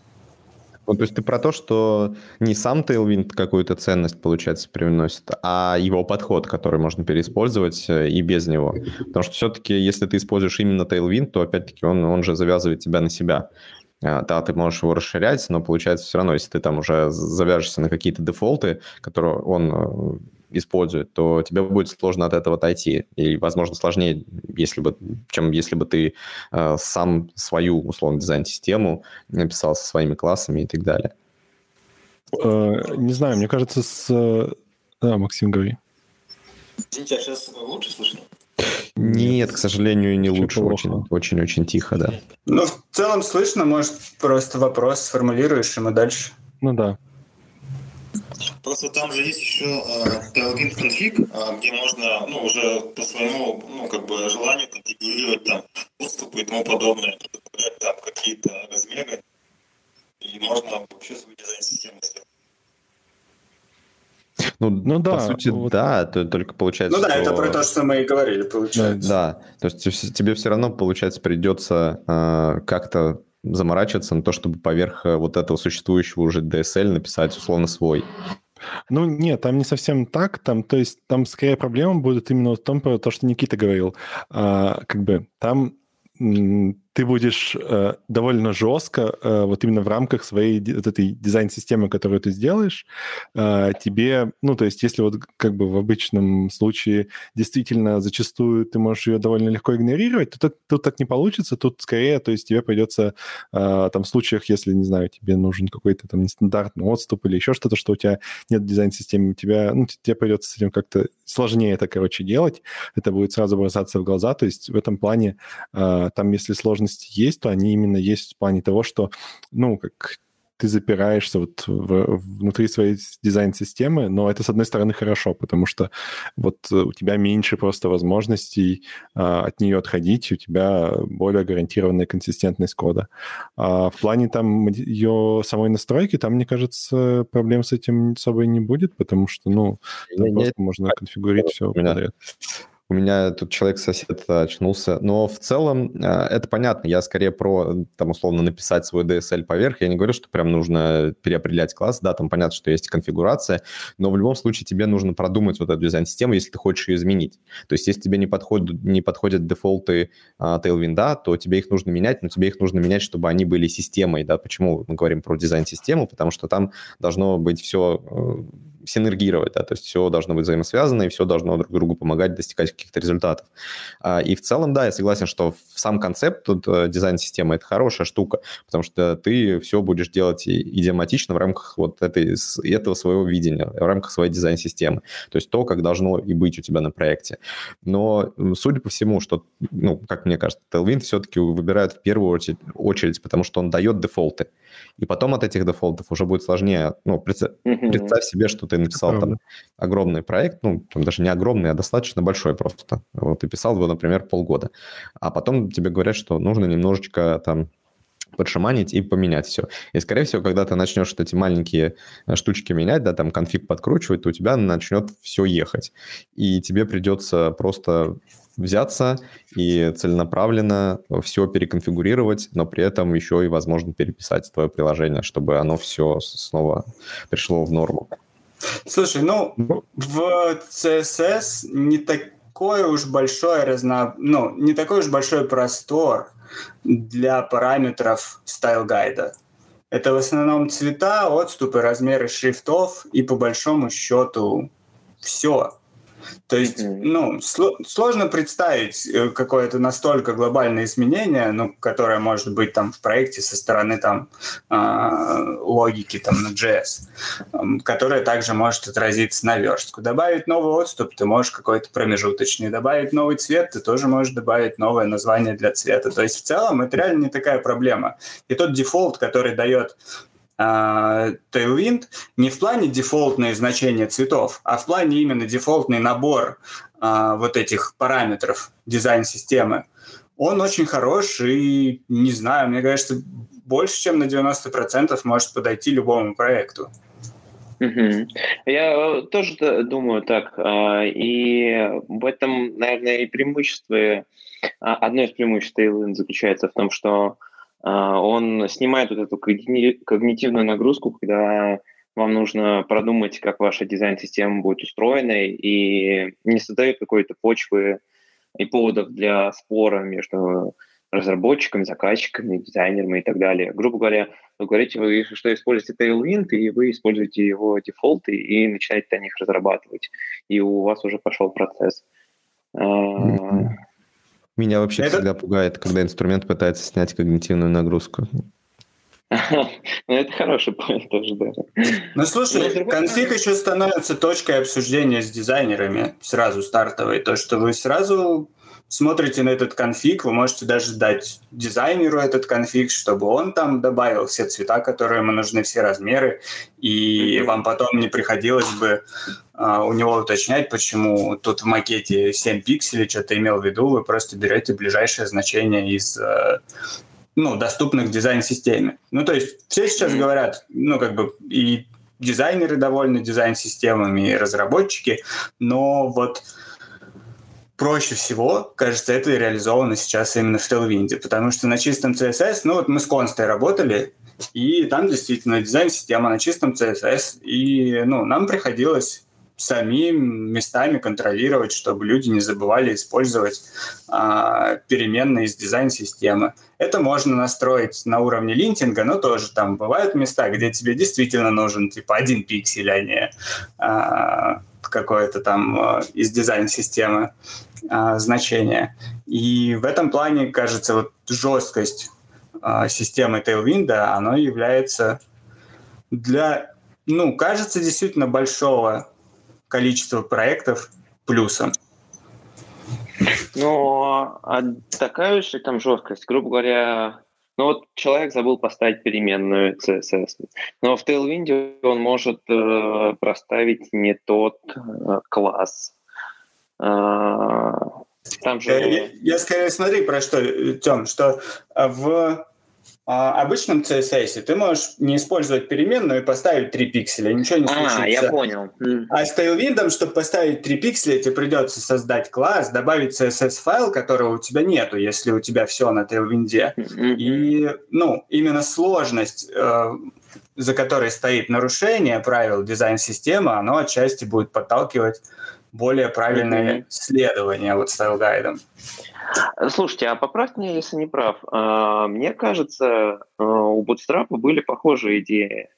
Ну, то есть ты про то, что не сам Tailwind какую-то ценность, получается, привносит, а его подход, который можно переиспользовать э, и без него. Потому что все-таки, если ты используешь именно Tailwind, то, опять-таки, он, он же завязывает тебя на себя. А, да, ты можешь его расширять, но получается все равно, если ты там уже завяжешься на какие-то дефолты, которые он э, использует, то тебе будет сложно от этого отойти. И, возможно, сложнее, если бы, чем если бы ты э, сам свою, условно, дизайн-систему написал со своими классами и так далее. Э, не знаю, мне кажется, с... Да, Максим, говори. Извините, а сейчас лучше слышно? Нет, к сожалению, не лучше. Очень-очень тихо, да. Ну, в целом слышно. Может, просто вопрос сформулируешь, и мы дальше. Ну да. Просто там же есть еще э, Tailwind конфиг, э, где можно ну, уже по своему ну, как бы желанию конфигурировать там доступы и тому подобное, добавлять там какие-то размеры, и можно вообще свою дизайн-систему сделать. Ну, ну да, по сути, вот... да, то, только получается. Ну да, что... это про то, что мы и говорили, получается. Да, то есть тебе все равно, получается, придется э, как-то заморачиваться на то, чтобы поверх э, вот этого существующего уже DSL написать условно свой. Ну, нет, там не совсем так. Там, то есть, там скорее проблема будет именно в том, про то, что Никита говорил. А, как бы там ты будешь э, довольно жестко, э, вот именно в рамках своей вот этой дизайн-системы, которую ты сделаешь, э, тебе, ну, то есть если вот как бы в обычном случае действительно зачастую ты можешь ее довольно легко игнорировать, то тут, тут так не получится, тут скорее, то есть тебе придется э, там в случаях, если, не знаю, тебе нужен какой-то там нестандартный отступ или еще что-то, что у тебя нет дизайн-системы, тебя, ну, тебе придется с этим как-то сложнее это, короче, делать, это будет сразу бросаться в глаза, то есть в этом плане э, там, если сложно сложности есть, то они именно есть в плане того, что, ну, как ты запираешься вот в, внутри своей дизайн-системы, но это, с одной стороны, хорошо, потому что вот у тебя меньше просто возможностей а, от нее отходить, у тебя более гарантированная консистентность кода. А в плане там ее самой настройки, там, мне кажется, проблем с этим особо не будет, потому что, ну, там просто можно конфигурировать все подряд у меня тут человек-сосед очнулся. Но в целом э, это понятно. Я скорее про, там, условно, написать свой DSL поверх. Я не говорю, что прям нужно переопределять класс. Да, там понятно, что есть конфигурация, но в любом случае тебе нужно продумать вот эту дизайн-систему, если ты хочешь ее изменить. То есть если тебе не подходят, не подходят дефолты а, Tailwind, то тебе их нужно менять, но тебе их нужно менять, чтобы они были системой. Да? Почему мы говорим про дизайн-систему? Потому что там должно быть все синергировать, да, то есть все должно быть взаимосвязано, и все должно друг другу помогать достигать каких-то результатов. А, и в целом, да, я согласен, что сам концепт тут э, дизайн-системы – это хорошая штука, потому что ты все будешь делать идиоматично в рамках вот этой, этого своего видения, в рамках своей дизайн-системы. То есть то, как должно и быть у тебя на проекте. Но, судя по всему, что, ну, как мне кажется, Tailwind все-таки выбирают в первую очередь, очередь потому что он дает дефолты. И потом от этих дефолтов уже будет сложнее. Ну, представь, mm-hmm. представь себе, что ты написал там огромный проект, ну, там даже не огромный, а достаточно большой просто. Вот ты писал его, например, полгода. А потом тебе говорят, что нужно немножечко там подшаманить и поменять все. И, скорее всего, когда ты начнешь вот эти маленькие э, штучки менять, да, там конфиг подкручивать, то у тебя начнет все ехать. И тебе придется просто взяться и целенаправленно все переконфигурировать, но при этом еще и, возможно, переписать твое приложение, чтобы оно все снова пришло в норму. Слушай, ну, ну. в CSS не такой уж большой разно... ну, не такой уж большой простор для параметров стайл-гайда. Это в основном цвета, отступы, размеры шрифтов и по большому счету все. То есть, ну, сложно представить э, какое-то настолько глобальное изменение, ну, которое может быть там в проекте со стороны там э, логики там на JS, э, которое также может отразиться на верстку. Добавить новый отступ, ты можешь какой-то промежуточный. Добавить новый цвет, ты тоже можешь добавить новое название для цвета. То есть, в целом, это реально не такая проблема. И тот дефолт, который дает Tailwind не в плане дефолтное значение цветов, а в плане именно дефолтный набор а, вот этих параметров дизайн-системы. Он очень хорош и, не знаю, мне кажется, больше, чем на 90% может подойти любому проекту. Я тоже думаю так. А, и в этом, наверное, и преимущество, одно из преимуществ Tailwind заключается в том, что а, он снимает вот эту когнитивную нагрузку, когда вам нужно продумать, как ваша дизайн-система будет устроена, и не создает какой-то почвы и поводов для спора между разработчиками, заказчиками, дизайнерами и так далее. Грубо говоря, вы говорите, вы, что используете Tailwind, и вы используете его дефолты и начинаете на них разрабатывать. И у вас уже пошел процесс. Mm-hmm. Меня вообще это... всегда пугает, когда инструмент пытается снять когнитивную нагрузку. Ну, это хороший point тоже, да. Ну, слушай, конфиг еще становится точкой обсуждения с дизайнерами сразу стартовой. То, что вы сразу смотрите на этот конфиг, вы можете даже дать дизайнеру этот конфиг, чтобы он там добавил все цвета, которые ему нужны, все размеры, и вам потом не приходилось бы у него уточнять, почему тут в макете 7 пикселей что-то имел в виду, вы просто берете ближайшее значение из э, ну, доступных дизайн-системе. Ну, то есть все сейчас говорят, ну, как бы и дизайнеры довольны дизайн-системами, и разработчики, но вот проще всего, кажется, это реализовано сейчас именно в Tailwind, потому что на чистом CSS, ну вот мы с Констой работали, и там действительно дизайн-система на чистом CSS, и ну, нам приходилось самим местами контролировать, чтобы люди не забывали использовать а, переменные из дизайн-системы. Это можно настроить на уровне линтинга, но тоже там бывают места, где тебе действительно нужен типа один пиксель, а не а, какое-то там а, из дизайн-системы а, значение. И в этом плане, кажется, вот жесткость а, системы Tailwind, оно является для, ну, кажется, действительно большого количество проектов плюсом. Ну, а такая же там жесткость, грубо говоря, ну вот человек забыл поставить переменную CSS, но в Tailwind он может э, проставить не тот э, класс. Э, там же... Я, я скорее смотри про что, Тем, что в обычном CSS ты можешь не использовать переменную и поставить 3 пикселя, ничего не случится. А, я понял. А с Tailwind, чтобы поставить 3 пикселя, тебе придется создать класс, добавить CSS-файл, которого у тебя нету, если у тебя все на Tailwind. И, ну, именно сложность, э, за которой стоит нарушение правил дизайн-системы, оно отчасти будет подталкивать более правильное mm-hmm. следование вот стайл-гайдом. Слушайте, а поправь меня, если не прав. А, мне кажется, а, у Bootstrap были похожие идеи.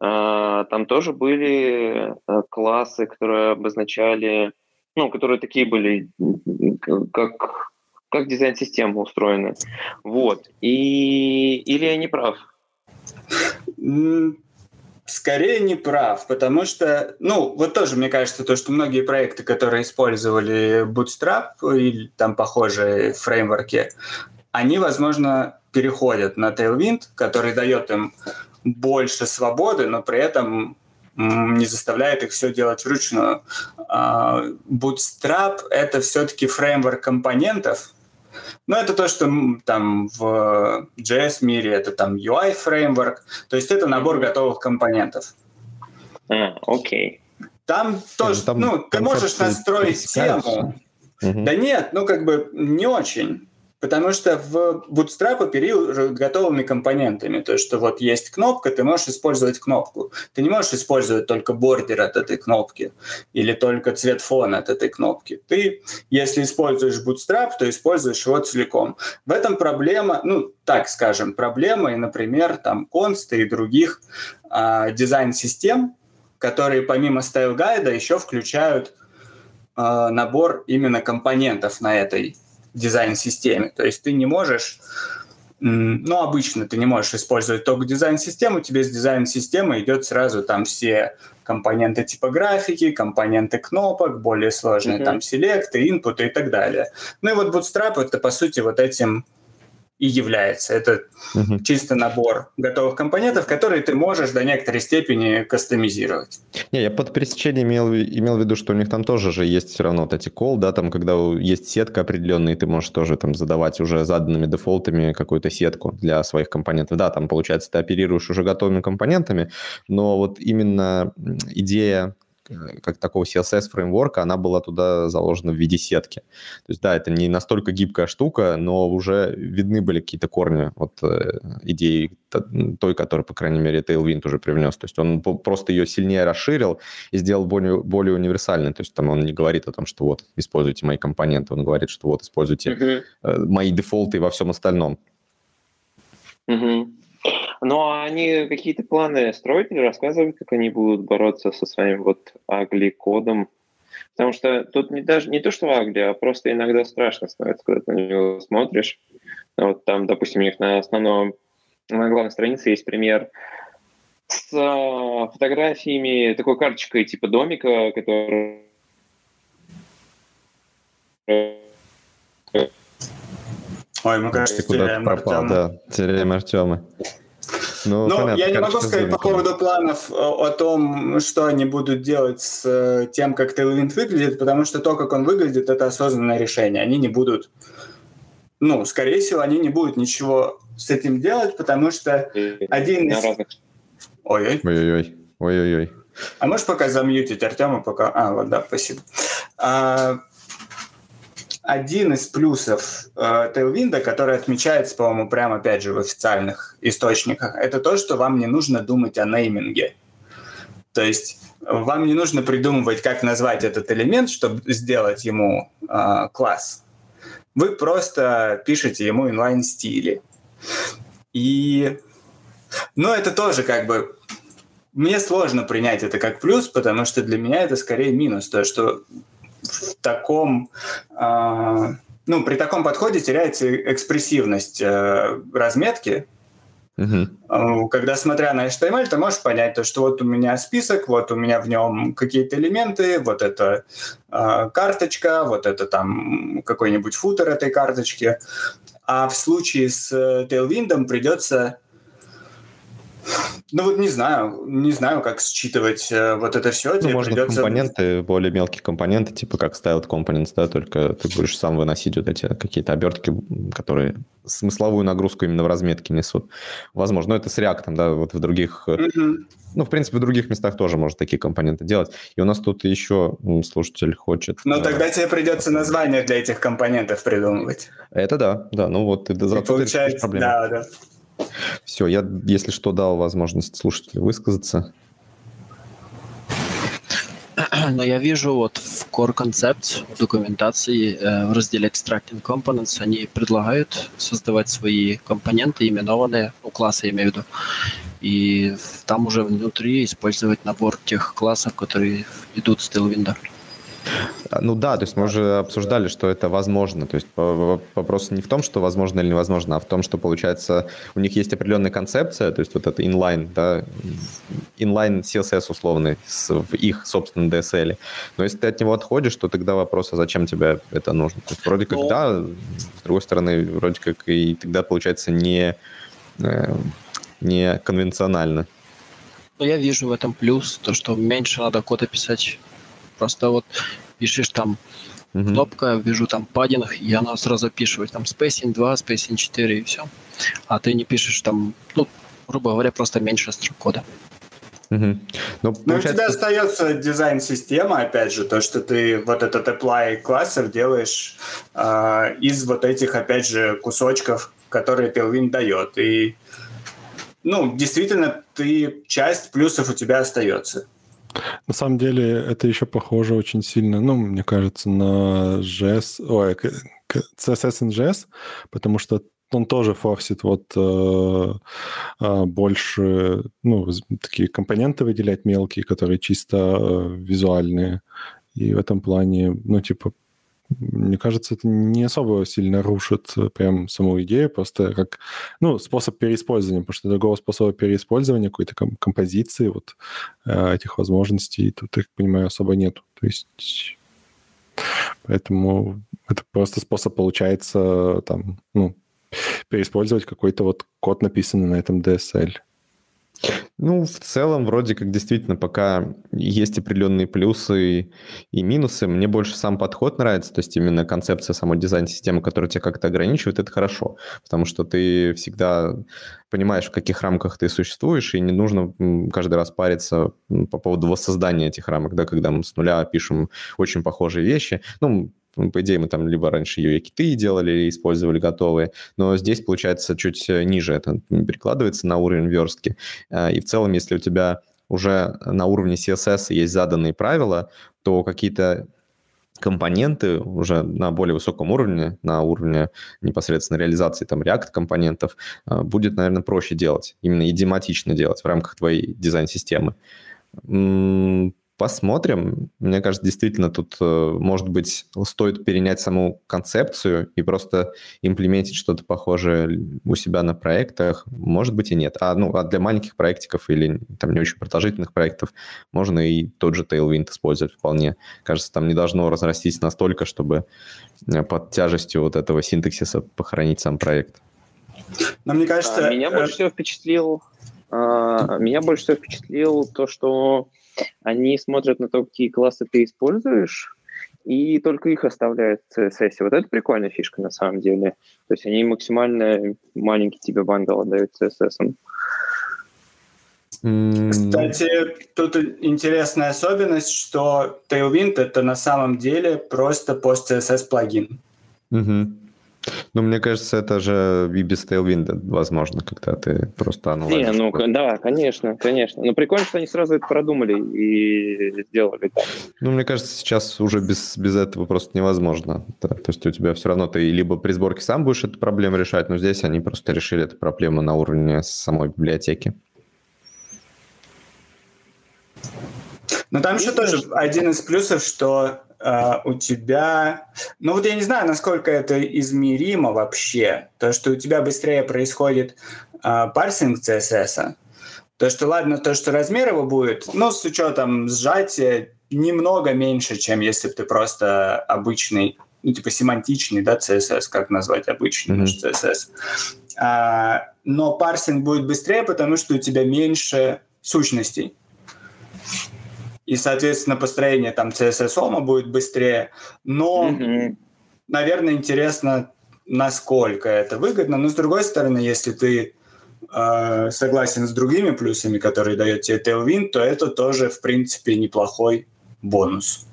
а, там тоже были э, классы, которые обозначали, ну, которые такие были, как, как дизайн-система устроена. Вот. И, или я не прав? Скорее не прав, потому что, ну, вот тоже мне кажется, то, что многие проекты, которые использовали Bootstrap или там похожие фреймворки, они, возможно, переходят на Tailwind, который дает им больше свободы, но при этом не заставляет их все делать вручную. А, Bootstrap — это все-таки фреймворк компонентов, но это то, что там в JS-мире это там UI-фреймворк, то есть это набор готовых компонентов. А, окей. Там тоже, там ну, ты можешь настроить тему. Угу. Да нет, ну как бы не очень. Потому что в Bootstrap оперируют готовыми компонентами. То что вот есть кнопка, ты можешь использовать кнопку. Ты не можешь использовать только бордер от этой кнопки или только цвет фона от этой кнопки. Ты, если используешь Bootstrap, то используешь его целиком. В этом проблема, ну, так скажем, проблема, и, например, там консты и других а, дизайн-систем, которые помимо стайл-гайда еще включают а, набор именно компонентов на этой дизайн-системе. То есть ты не можешь ну, обычно ты не можешь использовать только дизайн-систему, тебе с дизайн-системы идет сразу там все компоненты типографики, компоненты кнопок, более сложные mm-hmm. там селекты, инпуты и так далее. Ну и вот Bootstrap это, по сути, вот этим и является. Это угу. чисто набор готовых компонентов, которые ты можешь до некоторой степени кастомизировать. Не, я под пересечением имел, имел в виду, что у них там тоже же есть все равно вот эти call, да, там, когда есть сетка определенная, ты можешь тоже там задавать уже заданными дефолтами какую-то сетку для своих компонентов. Да, там, получается, ты оперируешь уже готовыми компонентами, но вот именно идея как такого CSS-фреймворка, она была туда заложена в виде сетки. То есть, да, это не настолько гибкая штука, но уже видны были какие-то корни от э, идеи той, которую, по крайней мере, Tailwind уже привнес. То есть он просто ее сильнее расширил и сделал более, более универсальной. То есть там он не говорит о том, что вот, используйте мои компоненты, он говорит, что вот, используйте uh-huh. мои дефолты во всем остальном. Uh-huh. Ну, а они какие-то планы строят или рассказывают, как они будут бороться со своим вот агли-кодом? Потому что тут не, даже, не то, что агли, а просто иногда страшно становится, когда ты на него смотришь. Вот там, допустим, у них на основном, на главной странице есть пример с а, фотографиями, такой карточкой типа домика, который Ой, мы, кажется, теряем пропал, Артема. Да, теряем Артема. Ну, Но понятно, я не могу сказать по поводу планов о, э, о том, что они будут делать с э, тем, как Tailwind выглядит, потому что то, как он выглядит, это осознанное решение. Они не будут, ну, скорее всего, они не будут ничего с этим делать, потому что один из... Ой-ой. Ой-ой-ой. Ой-ой-ой. А можешь пока замьютить Артема, пока... А, вот, да, спасибо. А, один из плюсов э, Tailwind, который отмечается, по-моему, прямо опять же в официальных источниках, это то, что вам не нужно думать о нейминге. То есть вам не нужно придумывать, как назвать этот элемент, чтобы сделать ему э, класс. Вы просто пишете ему инлайн-стили. И, ну, это тоже как бы мне сложно принять это как плюс, потому что для меня это скорее минус, то, что в таком, э, ну, при таком подходе теряется экспрессивность э, разметки. Uh-huh. Когда, смотря на HTML, ты можешь понять, то, что вот у меня список, вот у меня в нем какие-то элементы, вот это э, карточка, вот это там какой-нибудь футер этой карточки. А в случае с Tailwind придется ну вот не знаю, не знаю, как считывать э, вот это все. Ну, можно придется... компоненты, более мелкие компоненты, типа как styled components, да, только ты будешь сам выносить вот эти какие-то обертки, которые смысловую нагрузку именно в разметке несут. Возможно, но это с React, да, вот в других... Mm-hmm. Ну, в принципе, в других местах тоже можно такие компоненты делать. И у нас тут еще слушатель хочет... Ну, э... тогда тебе придется название для этих компонентов придумывать. Это да, да. Ну, вот ты получается, да, да. Все, я, если что, дал возможность слушателю высказаться. Но я вижу вот в Core Concept в документации э, в разделе Extracting Components они предлагают создавать свои компоненты, именованные, у класса я имею в виду, и там уже внутри использовать набор тех классов, которые идут с Tailwind. А, ну да, то есть мы уже обсуждали, что это возможно. То есть вопрос не в том, что возможно или невозможно, а в том, что получается у них есть определенная концепция, то есть вот это inline, да, inline CSS условный в их собственном DSL. Но если ты от него отходишь, то тогда вопрос, а зачем тебе это нужно? То есть вроде как Но... да, с другой стороны, вроде как и тогда получается не, э, не конвенционально. Но я вижу в этом плюс, то, что меньше надо кода писать Просто вот пишешь там угу. кнопка, вижу там паддинг, и она сразу пишет там spacing 2, spacing 4 и все. А ты не пишешь там, ну, грубо говоря, просто меньше строк кода. Угу. Ну, Но получается... у тебя остается дизайн-система, опять же, то, что ты вот этот apply классов делаешь э, из вот этих, опять же, кусочков, которые Tailwind дает. И, ну, действительно, ты часть плюсов у тебя остается. На самом деле это еще похоже очень сильно, ну, мне кажется, на JS, ой, CSS JS, потому что он тоже форсит вот э, э, больше, ну, такие компоненты выделять мелкие, которые чисто э, визуальные. И в этом плане, ну, типа, мне кажется, это не особо сильно рушит э, прям саму идею, просто как, ну, способ переиспользования, потому что другого способа переиспользования какой-то ком- композиции, вот э, этих возможностей тут, я понимаю, особо нету. То есть поэтому это просто способ получается там, ну, переиспользовать какой-то вот код, написанный на этом DSL. Ну, в целом, вроде как действительно пока есть определенные плюсы и минусы. Мне больше сам подход нравится, то есть именно концепция самой дизайн-системы, которая тебя как-то ограничивает, это хорошо, потому что ты всегда понимаешь, в каких рамках ты существуешь, и не нужно каждый раз париться по поводу воссоздания этих рамок, да, когда мы с нуля пишем очень похожие вещи. Ну, по идее, мы там либо раньше ее киты делали, или использовали готовые, но здесь, получается, чуть э, ниже это перекладывается на уровень верстки. А, и в целом, если у тебя уже на уровне CSS есть заданные правила, то какие-то компоненты уже на более высоком уровне, на уровне непосредственно реализации там React компонентов, а, будет, наверное, проще делать, именно идиоматично делать в рамках твоей дизайн-системы. Посмотрим. Мне кажется, действительно тут, э, может быть, стоит перенять саму концепцию и просто имплементить что-то похожее у себя на проектах. Может быть и нет. А, ну, а для маленьких проектиков или там не очень продолжительных проектов можно и тот же Tailwind использовать вполне. Кажется, там не должно разрастись настолько, чтобы э, под тяжестью вот этого синтаксиса похоронить сам проект. Но мне кажется... А, меня э, больше всего впечатлил... А, меня больше всего впечатлил то, что они смотрят на то, какие классы ты используешь, и только их оставляют в CSS. Вот это прикольная фишка на самом деле. То есть они максимально маленький тебе бандл отдают CSS. Кстати, тут интересная особенность, что Tailwind это на самом деле просто пост-CSS плагин. Угу. Ну, мне кажется, это же и без Tailwind возможно, когда ты просто оно... Не, ну, да, конечно, конечно. Но прикольно, что они сразу это продумали и сделали так. Ну, мне кажется, сейчас уже без, без этого просто невозможно. Да, то есть у тебя все равно ты либо при сборке сам будешь эту проблему решать, но здесь они просто решили эту проблему на уровне самой библиотеки. Но там еще тоже один из плюсов, что у тебя... Ну вот я не знаю, насколько это измеримо вообще. То, что у тебя быстрее происходит uh, парсинг CSS. То, что ладно, то, что размер его будет, ну, с учетом сжатия, немного меньше, чем если бы ты просто обычный, ну, типа семантичный, да, CSS, как назвать обычный mm-hmm. CSS. Uh, но парсинг будет быстрее, потому что у тебя меньше сущностей и, соответственно, построение там CSS будет быстрее. Но, mm-hmm. наверное, интересно, насколько это выгодно. Но, с другой стороны, если ты э, согласен с другими плюсами, которые дает тебе Tailwind, то это тоже, в принципе, неплохой бонус.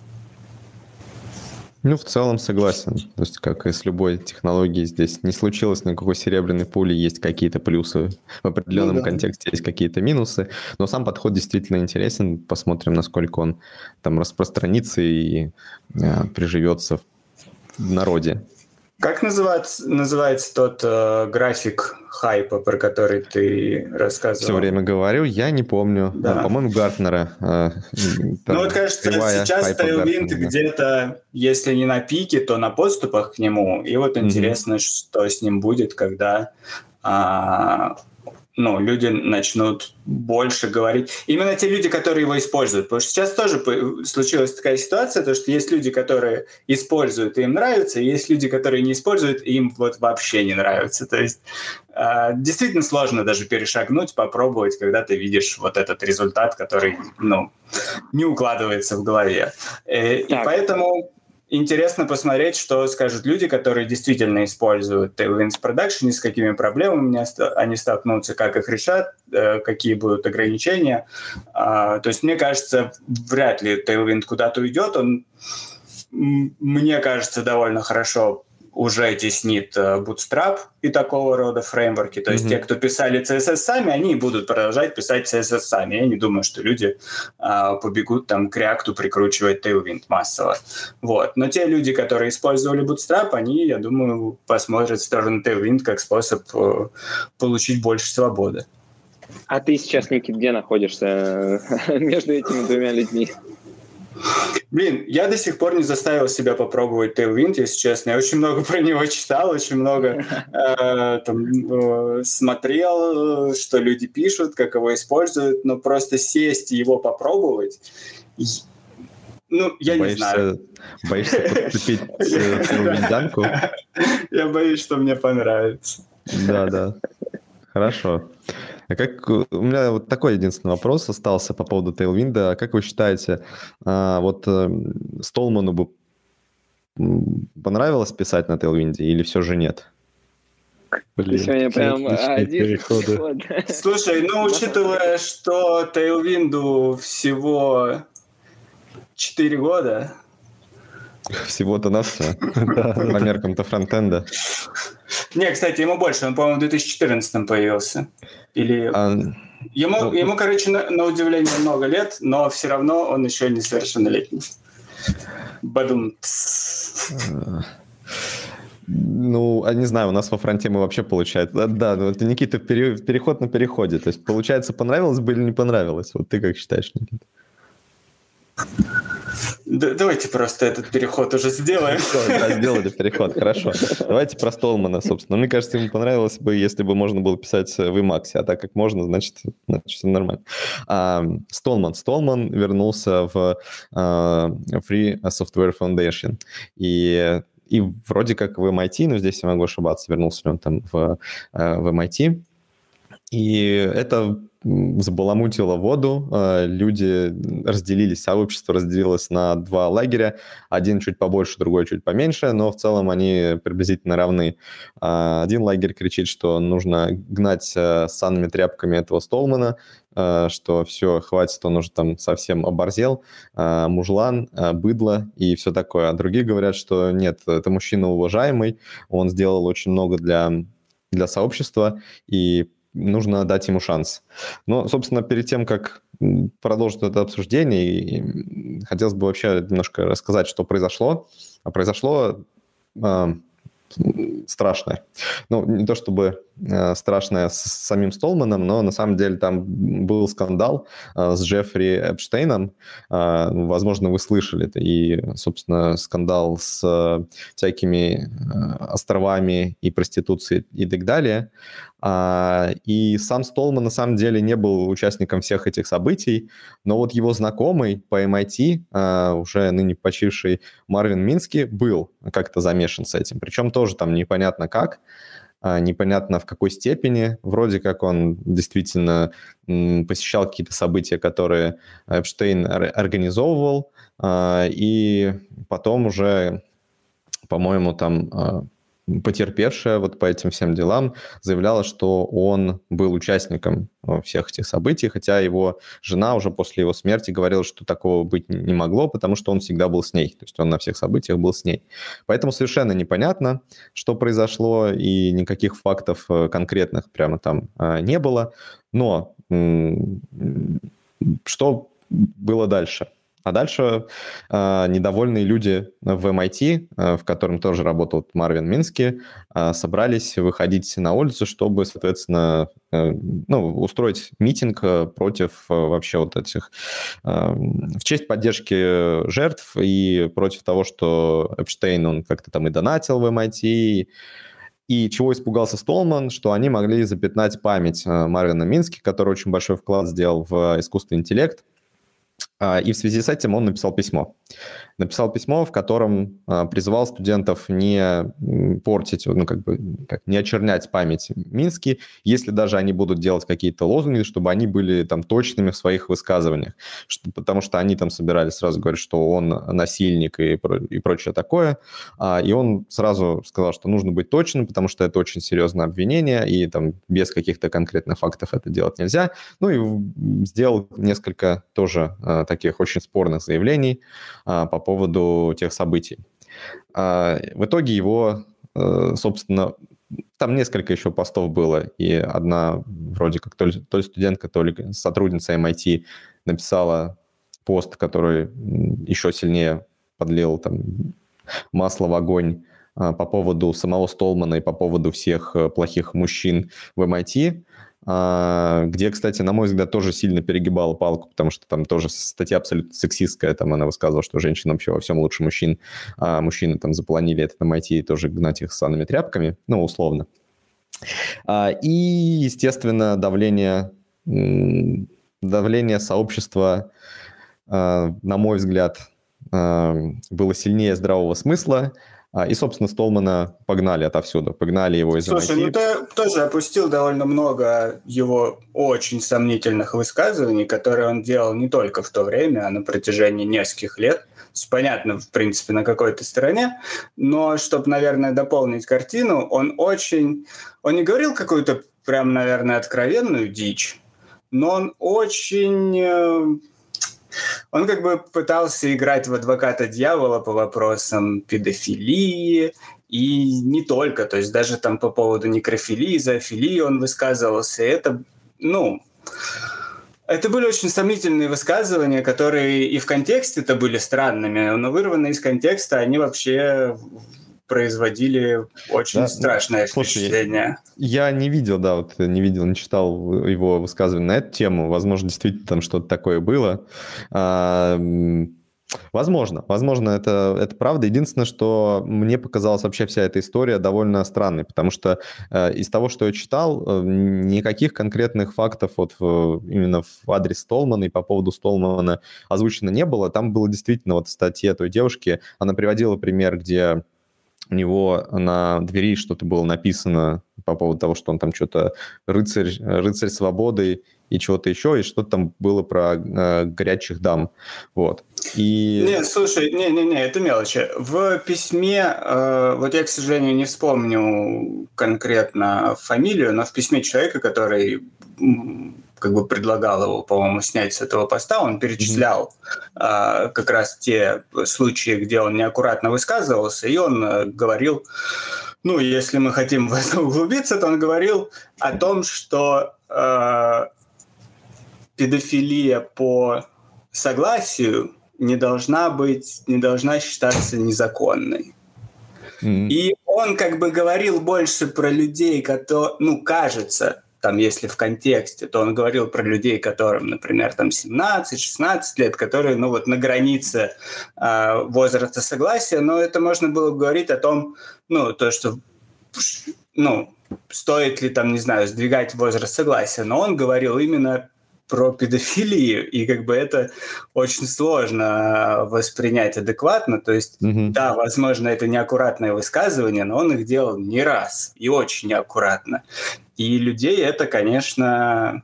Ну, в целом согласен. То есть, как и с любой технологией, здесь не случилось никакой серебряной пули, есть какие-то плюсы в определенном ну, да. контексте, есть какие-то минусы. Но сам подход действительно интересен. Посмотрим, насколько он там распространится и э, приживется в народе. Как называется, называется тот э, график хайпа, про который ты рассказывал? Все время говорю, я не помню. Да. А, по-моему, Гартнера. Э, ну вот, кажется, сейчас Tailwind где-то, если не на пике, то на подступах к нему. И вот интересно, mm-hmm. что с ним будет, когда а, ну, люди начнут больше говорить. Именно те люди, которые его используют. Потому что сейчас тоже случилась такая ситуация, то, что есть люди, которые используют, и им нравится, и есть люди, которые не используют, и им вот вообще не нравится. То есть э, действительно сложно даже перешагнуть, попробовать, когда ты видишь вот этот результат, который, ну, не укладывается в голове. Э, и, поэтому интересно посмотреть, что скажут люди, которые действительно используют Tailwinds продакшене, с какими проблемами они столкнутся, как их решат, э, какие будут ограничения. А, то есть, мне кажется, вряд ли Tailwind куда-то уйдет. Он, мне кажется, довольно хорошо уже теснит э, Bootstrap и такого рода фреймворки. То есть mm-hmm. те, кто писали CSS сами, они будут продолжать писать CSS сами. Я не думаю, что люди а, побегут там к React прикручивать Tailwind массово. Вот. Но те люди, которые использовали Bootstrap, они, я думаю, посмотрят в сторону Tailwind как способ э, получить больше свободы. А ты сейчас, Никит, где находишься между этими двумя людьми? Блин, я до сих пор не заставил себя попробовать Tailwind, если честно. Я очень много про него читал, очень много э, там, э, смотрел, что люди пишут, как его используют, но просто сесть и его попробовать, ну, я боишься, не знаю. Боишься подцепить Tailwind Я боюсь, что мне понравится. Да, да. Хорошо. А как у меня вот такой единственный вопрос остался по поводу Tailwind. А как вы считаете, а, вот э, Столману бы понравилось писать на Tailwind или все же нет? Блин, Сегодня прям один переход. Слушай, ну учитывая, что Tailwind всего 4 года, всего-то нас по меркам-то фронтенда. Не, кстати, ему больше. Он, по-моему, в 2014 появился. Или... А... Ему, ну, ему, короче, на, на удивление много лет, но все равно он еще не совершеннолетний. Бадум. Ну, а не знаю, у нас во фронте мы вообще получается... Да, да ну, это, Никита, пере, переход на переходе. То есть, получается, понравилось бы или не понравилось? Вот ты как считаешь, Никита? Давайте просто этот переход уже сделаем. Да, сделали переход, хорошо. Давайте про Столмана, собственно. Мне кажется, ему понравилось бы, если бы можно было писать в Emacs, а так как можно, значит, значит все нормально. А, Столман. Столман вернулся в а, Free Software Foundation. И и вроде как в MIT, но здесь я могу ошибаться, вернулся ли он там в, в MIT. И это забаламутило воду, э, люди разделились, сообщество разделилось на два лагеря, один чуть побольше, другой чуть поменьше, но в целом они приблизительно равны. А, один лагерь кричит, что нужно гнать э, санными тряпками этого Столмана, э, что все, хватит, он уже там совсем оборзел, мужлан, быдло и все такое. А другие говорят, что нет, это мужчина уважаемый, он сделал очень много для, для сообщества, и нужно дать ему шанс. Но, собственно, перед тем, как продолжить это обсуждение, хотелось бы вообще немножко рассказать, что произошло. А произошло э, страшное. Ну, не то чтобы э, страшное с самим Столманом, но на самом деле там был скандал э, с Джеффри Эпштейном. Э, возможно, вы слышали это. И, собственно, скандал с э, всякими э, островами и проституцией и так далее. И сам Столман на самом деле не был участником всех этих событий, но вот его знакомый по MIT, а, уже ныне почивший Марвин Мински, был как-то замешан с этим. Причем тоже там непонятно как, а, непонятно в какой степени. Вроде как он действительно посещал какие-то события, которые Эпштейн организовывал, и потом уже, по-моему, там потерпевшая вот по этим всем делам заявляла, что он был участником э, всех этих событий, хотя его жена уже после его смерти говорила, что такого быть не могло, потому что он всегда был с ней, то есть он на всех событиях был с ней. Поэтому совершенно непонятно, что произошло, и никаких фактов э, конкретных прямо там э, не было. Но что было дальше? А дальше э, недовольные люди в MIT, э, в котором тоже работал Марвин Мински, э, собрались выходить на улицу, чтобы, соответственно, э, ну, устроить митинг э, против э, вообще вот этих... Э, в честь поддержки жертв и против того, что Эпштейн, он как-то там и донатил в MIT, и чего испугался Столман, что они могли запятнать память э, Марвина Мински, который очень большой вклад сделал в искусственный интеллект, и в связи с этим он написал письмо. Написал письмо, в котором э, призывал студентов не портить, ну, как бы, как, не очернять память Мински, если даже они будут делать какие-то лозунги, чтобы они были там точными в своих высказываниях, что, потому что они там собирались сразу говорить, что он насильник и, и прочее такое, а, и он сразу сказал, что нужно быть точным, потому что это очень серьезное обвинение, и там без каких-то конкретных фактов это делать нельзя, ну и сделал несколько тоже а, таких очень спорных заявлений а, по поводу тех событий. А, в итоге его, э, собственно, там несколько еще постов было, и одна вроде как то ли, студентка, то ли сотрудница MIT написала пост, который еще сильнее подлил там масло в огонь а, по поводу самого Столмана и по поводу всех э, плохих мужчин в MIT. А, где, кстати, на мой взгляд, тоже сильно перегибала палку, потому что там тоже статья абсолютно сексистская, там она высказывала, что женщина вообще во всем лучше мужчин, а мужчины там запланили это на MIT и тоже гнать их санными тряпками, ну, условно. А, и, естественно, давление, давление сообщества, а, на мой взгляд, было сильнее здравого смысла, и, собственно, Столмана погнали отовсюду, погнали его из Слушай, MIT. ну ты тоже опустил довольно много его очень сомнительных высказываний, которые он делал не только в то время, а на протяжении нескольких лет. Понятно, в принципе, на какой-то стороне, но чтобы, наверное, дополнить картину, он очень... Он не говорил какую-то прям, наверное, откровенную дичь, но он очень э, он как бы пытался играть в адвоката дьявола по вопросам педофилии, и не только, то есть даже там по поводу некрофилии, зоофилии он высказывался. Это, ну, это были очень сомнительные высказывания, которые и в контексте-то были странными, но вырванные из контекста они вообще производили очень да, страшное слушай, впечатление. Я не видел, да, вот не видел, не читал его высказывания на эту тему. Возможно, действительно там что-то такое было. А, возможно, возможно, это, это правда. Единственное, что мне показалась вообще вся эта история довольно странной, потому что э, из того, что я читал, э, никаких конкретных фактов вот в, именно в адрес Столмана и по поводу Столмана озвучено не было. Там было действительно вот в статье той девушки, она приводила пример, где у него на двери что-то было написано по поводу того, что он там что-то рыцарь, рыцарь свободы и чего-то еще, и что-то там было про э, горячих дам. Вот. И... Не, слушай, не-не-не, это мелочи. В письме, э, вот я, к сожалению, не вспомню конкретно фамилию, но в письме человека, который как бы предлагал его, по-моему, снять с этого поста, он перечислял mm-hmm. а, как раз те случаи, где он неаккуратно высказывался, и он а, говорил, ну, если мы хотим в это углубиться, то он говорил о том, что а, педофилия по согласию не должна быть, не должна считаться незаконной. Mm-hmm. И он как бы говорил больше про людей, которые, ну, кажется, там, если в контексте, то он говорил про людей, которым, например, там 17-16 лет, которые, ну, вот на границе э, возраста согласия, но это можно было говорить о том, ну, то, что, ну, стоит ли там, не знаю, сдвигать возраст согласия, но он говорил именно про педофилию, и как бы это очень сложно воспринять адекватно. То есть, mm-hmm. да, возможно, это неаккуратное высказывание, но он их делал не раз и очень неаккуратно. И людей это, конечно,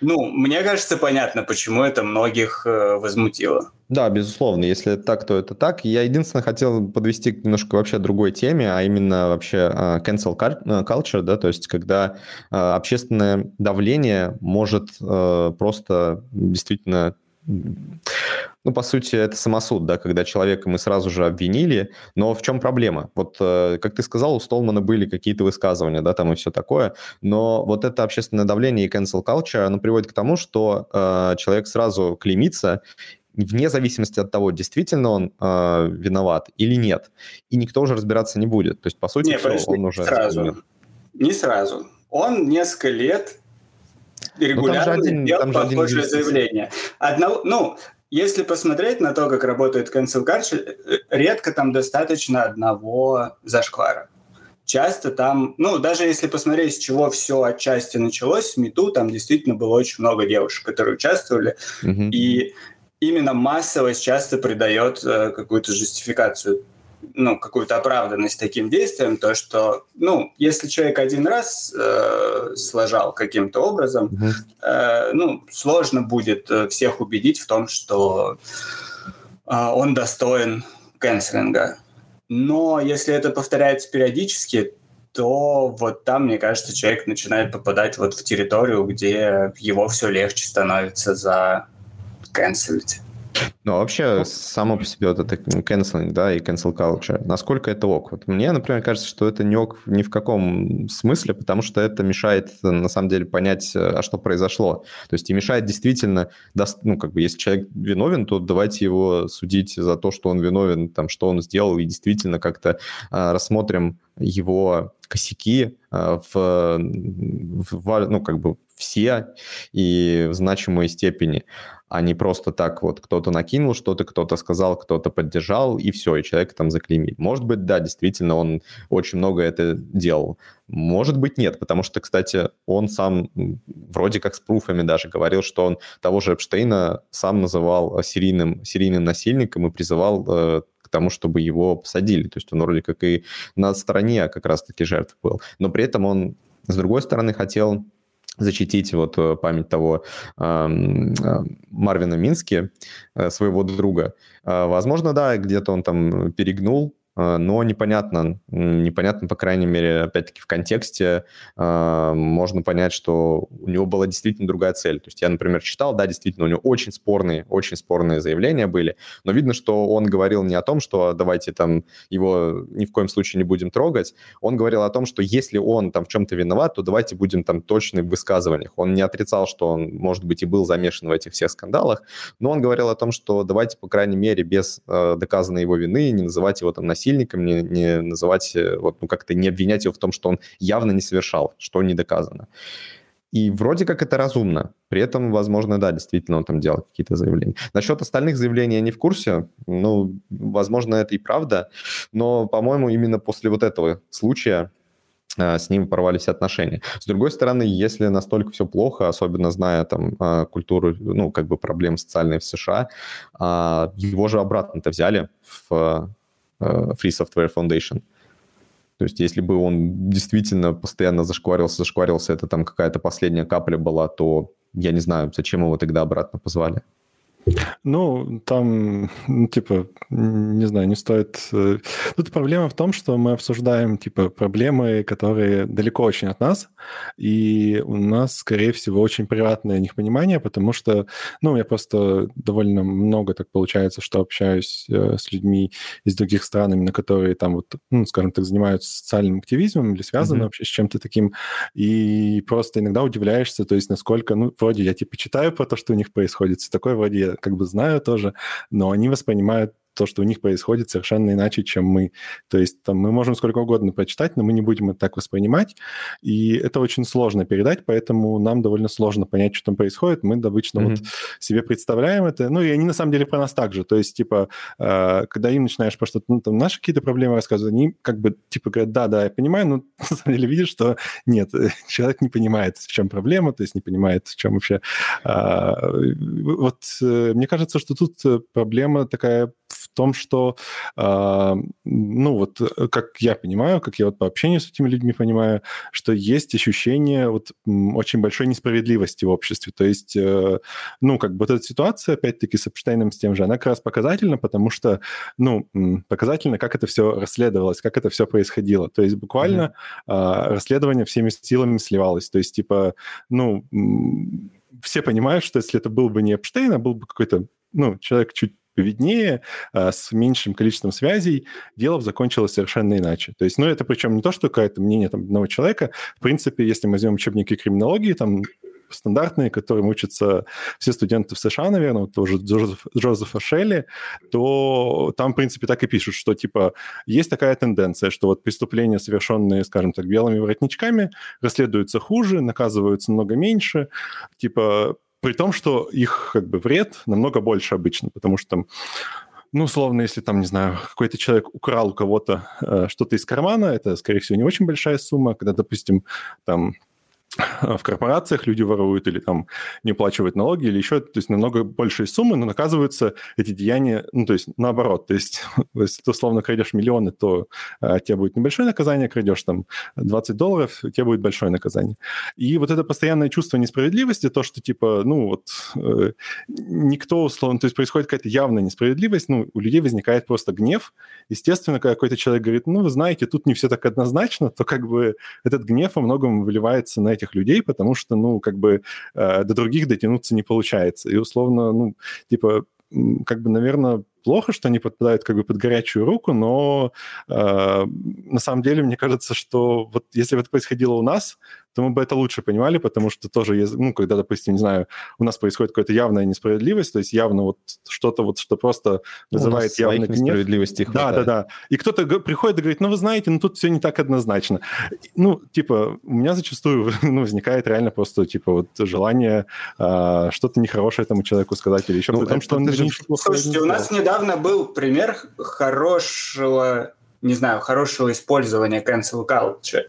ну, мне кажется, понятно, почему это многих э, возмутило. Да, безусловно. Если так, то это так. Я единственное хотел подвести к немножко вообще другой теме, а именно вообще uh, cancel э, culture, да, то есть когда uh, общественное давление может uh, просто действительно ну, по сути, это самосуд, да, когда человека мы сразу же обвинили, но в чем проблема? Вот, э, как ты сказал, у Столмана были какие-то высказывания, да, там и все такое, но вот это общественное давление и cancel culture, оно приводит к тому, что э, человек сразу клеймится, вне зависимости от того, действительно он э, виноват или нет. И никто уже разбираться не будет. То есть, по сути, не, все, он уже... Сразу. Не сразу. Он несколько лет ну, регулярно один, делал похожее заявление. Одного, ну, если посмотреть на то, как работает cancel culture, редко там достаточно одного зашквара. Часто там, ну, даже если посмотреть, с чего все отчасти началось, с Мету там действительно было очень много девушек, которые участвовали, mm-hmm. и именно массовость часто придает э, какую-то жестификацию ну, какую-то оправданность таким действиям, то, что, ну, если человек один раз э, сложал каким-то образом, mm-hmm. э, ну, сложно будет э, всех убедить в том, что э, он достоин канцелинга. Но если это повторяется периодически, то вот там, мне кажется, человек начинает попадать вот в территорию, где его все легче становится за канцелить. Ну, вообще, само по себе вот это canceling, да, и cancel culture, насколько это ок? Вот мне, например, кажется, что это не ок ни в каком смысле, потому что это мешает, на самом деле, понять, а что произошло. То есть и мешает действительно, ну, как бы, если человек виновен, то давайте его судить за то, что он виновен, там, что он сделал, и действительно как-то а, рассмотрим его косяки а, в, в, ну, как бы все и в значимой степени а не просто так вот кто-то накинул что-то, кто-то сказал, кто-то поддержал, и все, и человек там заклеймили. Может быть, да, действительно, он очень много это делал. Может быть, нет, потому что, кстати, он сам вроде как с пруфами даже говорил, что он того же Эпштейна сам называл серийным, серийным насильником и призывал э, к тому, чтобы его посадили. То есть он вроде как и на стороне как раз-таки жертв был. Но при этом он, с другой стороны, хотел защитить вот э, память того э, Марвина Мински, э, своего друга. Возможно, да, где-то он там перегнул, но непонятно, непонятно, по крайней мере, опять-таки в контексте э, можно понять, что у него была действительно другая цель. То есть я, например, читал, да, действительно, у него очень спорные, очень спорные заявления были, но видно, что он говорил не о том, что давайте там его ни в коем случае не будем трогать, он говорил о том, что если он там в чем-то виноват, то давайте будем там точны в высказываниях. Он не отрицал, что он, может быть, и был замешан в этих всех скандалах, но он говорил о том, что давайте, по крайней мере, без э, доказанной его вины не называть его там насильником, насильником, не, не называть, э, вот, ну, как-то не обвинять его в том, что он явно не совершал, что не доказано. И вроде как это разумно. При этом, возможно, да, действительно он там делал какие-то заявления. Насчет остальных заявлений я не в курсе. Ну, возможно, это и правда. Но, по-моему, именно после вот этого случая э, с ним порвались отношения. С другой стороны, если настолько все плохо, особенно зная там э, культуру, ну, как бы проблем социальные в США, а, его же обратно-то взяли в Free Software Foundation. То есть если бы он действительно постоянно зашкварился, зашкварился, это там какая-то последняя капля была, то я не знаю, зачем его тогда обратно позвали. Ну, там, ну, типа, не знаю, не стоит... Э, тут проблема в том, что мы обсуждаем, типа, проблемы, которые далеко очень от нас, и у нас, скорее всего, очень приватное них понимание, потому что, ну, я просто довольно много так получается, что общаюсь э, с людьми из других стран, именно которые там вот, ну, скажем так, занимаются социальным активизмом или связаны mm-hmm. вообще с чем-то таким, и просто иногда удивляешься, то есть насколько, ну, вроде я, типа, читаю про то, что у них происходит, все такое, вроде я как бы знаю тоже, но они воспринимают то, что у них происходит, совершенно иначе, чем мы. То есть там мы можем сколько угодно прочитать, но мы не будем это так воспринимать, и это очень сложно передать, поэтому нам довольно сложно понять, что там происходит. Мы обычно mm-hmm. вот себе представляем это, ну и они на самом деле про нас так же. То есть типа, э, когда им начинаешь просто ну, там, наши какие-то проблемы рассказывать, они как бы типа говорят, да, да, я понимаю, но на самом деле видишь, что нет, человек не понимает, в чем проблема, то есть не понимает, в чем вообще... Э, вот э, мне кажется, что тут проблема такая том, что, э, ну вот, э, как я понимаю, как я вот по общению с этими людьми понимаю, что есть ощущение вот очень большой несправедливости в обществе. То есть, э, ну, как бы вот эта ситуация, опять-таки, с Эпштейном, с тем же, она как раз показательна, потому что, ну, показательно, как это все расследовалось, как это все происходило. То есть буквально mm-hmm. э, расследование всеми силами сливалось. То есть, типа, ну, все понимают, что если это был бы не Эпштейн, а был бы какой-то, ну, человек чуть виднее, а, с меньшим количеством связей, дело закончилось совершенно иначе. То есть, ну, это причем не то, что какое-то мнение там, одного человека. В принципе, если мы возьмем учебники криминологии, там стандартные, которым учатся все студенты в США, наверное, вот тоже Джозеф, Джозефа Шелли, то там, в принципе, так и пишут, что, типа, есть такая тенденция, что вот преступления, совершенные, скажем так, белыми воротничками, расследуются хуже, наказываются много меньше, типа, при том, что их как бы вред намного больше обычно, потому что там ну, условно, если там, не знаю, какой-то человек украл у кого-то э, что-то из кармана, это, скорее всего, не очень большая сумма. Когда, допустим, там в корпорациях люди воруют или там не уплачивают налоги или еще, то есть намного большие суммы, но наказываются эти деяния, ну, то есть наоборот, то есть если ты условно крадешь миллионы, то а, тебе будет небольшое наказание, крадешь там 20 долларов, тебе будет большое наказание. И вот это постоянное чувство несправедливости, то, что типа, ну, вот э, никто условно, то есть происходит какая-то явная несправедливость, ну, у людей возникает просто гнев. Естественно, когда какой-то человек говорит, ну, вы знаете, тут не все так однозначно, то как бы этот гнев во многом выливается на этих этих людей, потому что, ну, как бы э, до других дотянуться не получается. И условно, ну, типа, как бы, наверное, плохо, что они подпадают как бы под горячую руку, но э, на самом деле мне кажется, что вот если бы это происходило у нас, то мы бы это лучше понимали, потому что тоже, ну, когда, допустим, не знаю, у нас происходит какая-то явная несправедливость, то есть явно вот что-то вот, что просто вызывает явный гнев. несправедливости Да, да, да. И кто-то приходит и говорит, ну, вы знаете, ну, тут все не так однозначно. Ну, типа, у меня зачастую ну, возникает реально просто, типа, вот желание э, что-то нехорошее этому человеку сказать или еще, ну, потому что он же... Слушайте, у нас недавно был пример хорошего не знаю, хорошего использования cancel culture.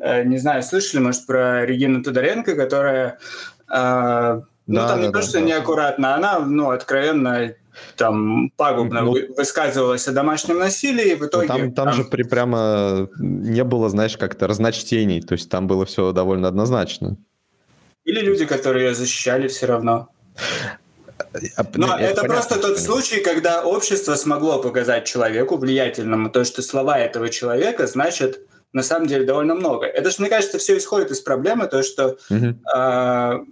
Э, не знаю, слышали, может, про Регину Тодоренко, которая, э, ну, да, там да, не да, то, что да. неаккуратно, она, ну, откровенно там пагубно ну, высказывалась о домашнем насилии, в итоге... Там, там, там же при, прямо не было, знаешь, как-то разночтений, то есть там было все довольно однозначно. Или люди, которые ее защищали все равно. А, Но это, это просто тот понимаю. случай, когда общество смогло показать человеку влиятельному то, что слова этого человека значат на самом деле довольно много. Это же, мне кажется, все исходит из проблемы, то, что угу. э,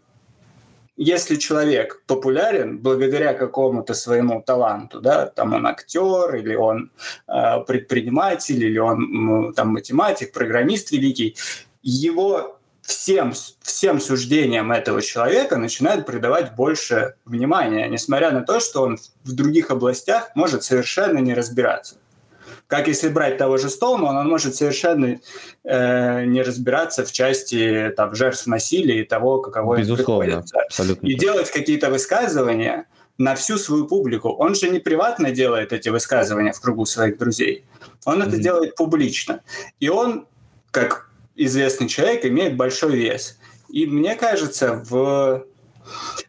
если человек популярен благодаря какому-то своему таланту, да, там он актер, или он э, предприниматель, или он там математик, программист великий, его всем, всем суждениям этого человека начинают придавать больше внимания, несмотря на то, что он в других областях может совершенно не разбираться. Как если брать того же Столмана, он может совершенно э, не разбираться в части там, жертв насилия и того, каково Безусловно, приходится. Абсолютно. И делать какие-то высказывания на всю свою публику. Он же не приватно делает эти высказывания в кругу своих друзей. Он mm-hmm. это делает публично. И он, как известный человек, имеет большой вес. И мне кажется, в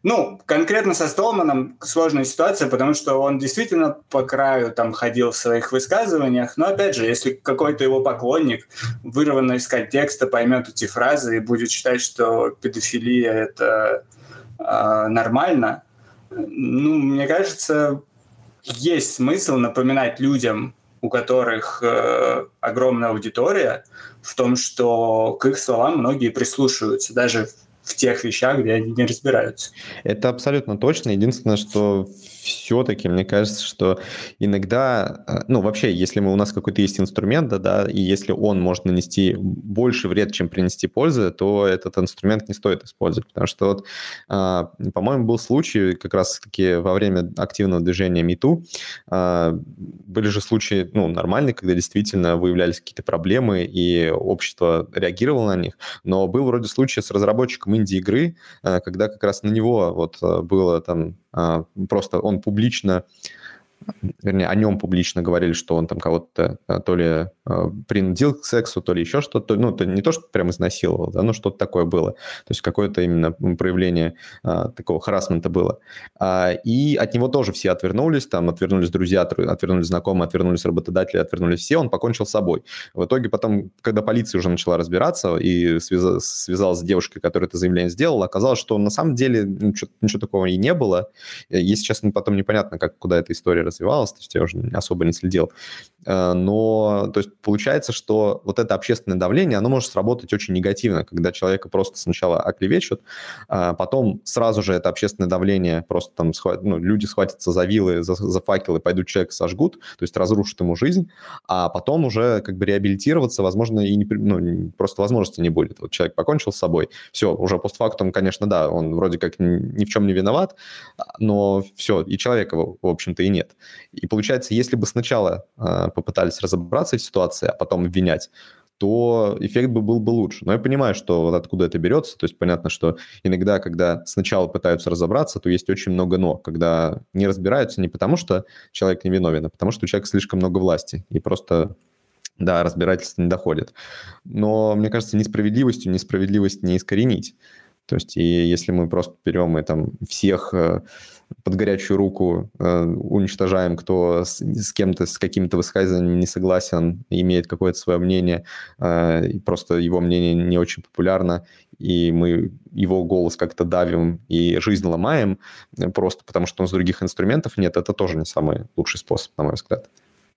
ну, конкретно со Столманом сложная ситуация, потому что он действительно по краю там ходил в своих высказываниях, но опять же, если какой-то его поклонник вырванно из контекста поймет эти фразы и будет считать, что педофилия это э, нормально, ну, мне кажется, есть смысл напоминать людям, у которых э, огромная аудитория, в том, что к их словам многие прислушиваются, даже в тех вещах, где они не разбираются. Это абсолютно точно. Единственное, что все-таки, мне кажется, что иногда, э, ну, вообще, если мы, у нас какой-то есть инструмент, да, да, и если он может нанести больше вред, чем принести пользы, то этот инструмент не стоит использовать. Потому что вот, а, по-моему, был случай как раз-таки во время активного движения МИТУ, а, были же случаи, ну, нормальные, когда действительно выявлялись какие-то проблемы, и общество реагировало на них, но был вроде случай с разработчиком инди-игры, э, когда как раз на него вот э, было там просто он публично вернее, о нем публично говорили, что он там кого-то э, то ли э, принудил к сексу, то ли еще что-то, ну, то не то, что прям изнасиловал, да, но что-то такое было. То есть какое-то именно проявление а, такого харасмента было. А, и от него тоже все отвернулись, там отвернулись друзья, отвернулись знакомые, отвернулись работодатели, отвернулись все, он покончил с собой. В итоге потом, когда полиция уже начала разбираться и связалась, связалась с девушкой, которая это заявление сделала, оказалось, что на самом деле ничего, ничего такого и не было. Если честно, потом непонятно, как, куда эта история развивалось, то есть я уже особо не следил. Э, но, то есть, получается, что вот это общественное давление, оно может сработать очень негативно, когда человека просто сначала оклевечут, а потом сразу же это общественное давление просто там, ну, люди схватятся за вилы, за, за факелы, пойдут человека сожгут, то есть разрушат ему жизнь, а потом уже как бы реабилитироваться, возможно, и не, ну, просто возможности не будет. Вот человек покончил с собой, все, уже постфактум, конечно, да, он вроде как ни в чем не виноват, но все, и человека, в общем-то, и нет. И получается, если бы сначала а, попытались разобраться в ситуации, а потом обвинять, то эффект бы был бы лучше. Но я понимаю, что вот откуда это берется. То есть понятно, что иногда, когда сначала пытаются разобраться, то есть очень много «но». Когда не разбираются не потому, что человек не виновен, а потому, что у человека слишком много власти. И просто да, разбирательство не доходит. Но, мне кажется, несправедливостью несправедливость не искоренить. То есть, и если мы просто берем и там всех э, под горячую руку э, уничтожаем, кто с, с кем-то, с какими-то высказываниями не согласен, имеет какое-то свое мнение, э, и просто его мнение не очень популярно, и мы его голос как-то давим и жизнь ломаем, просто потому что у нас других инструментов нет, это тоже не самый лучший способ, на мой взгляд.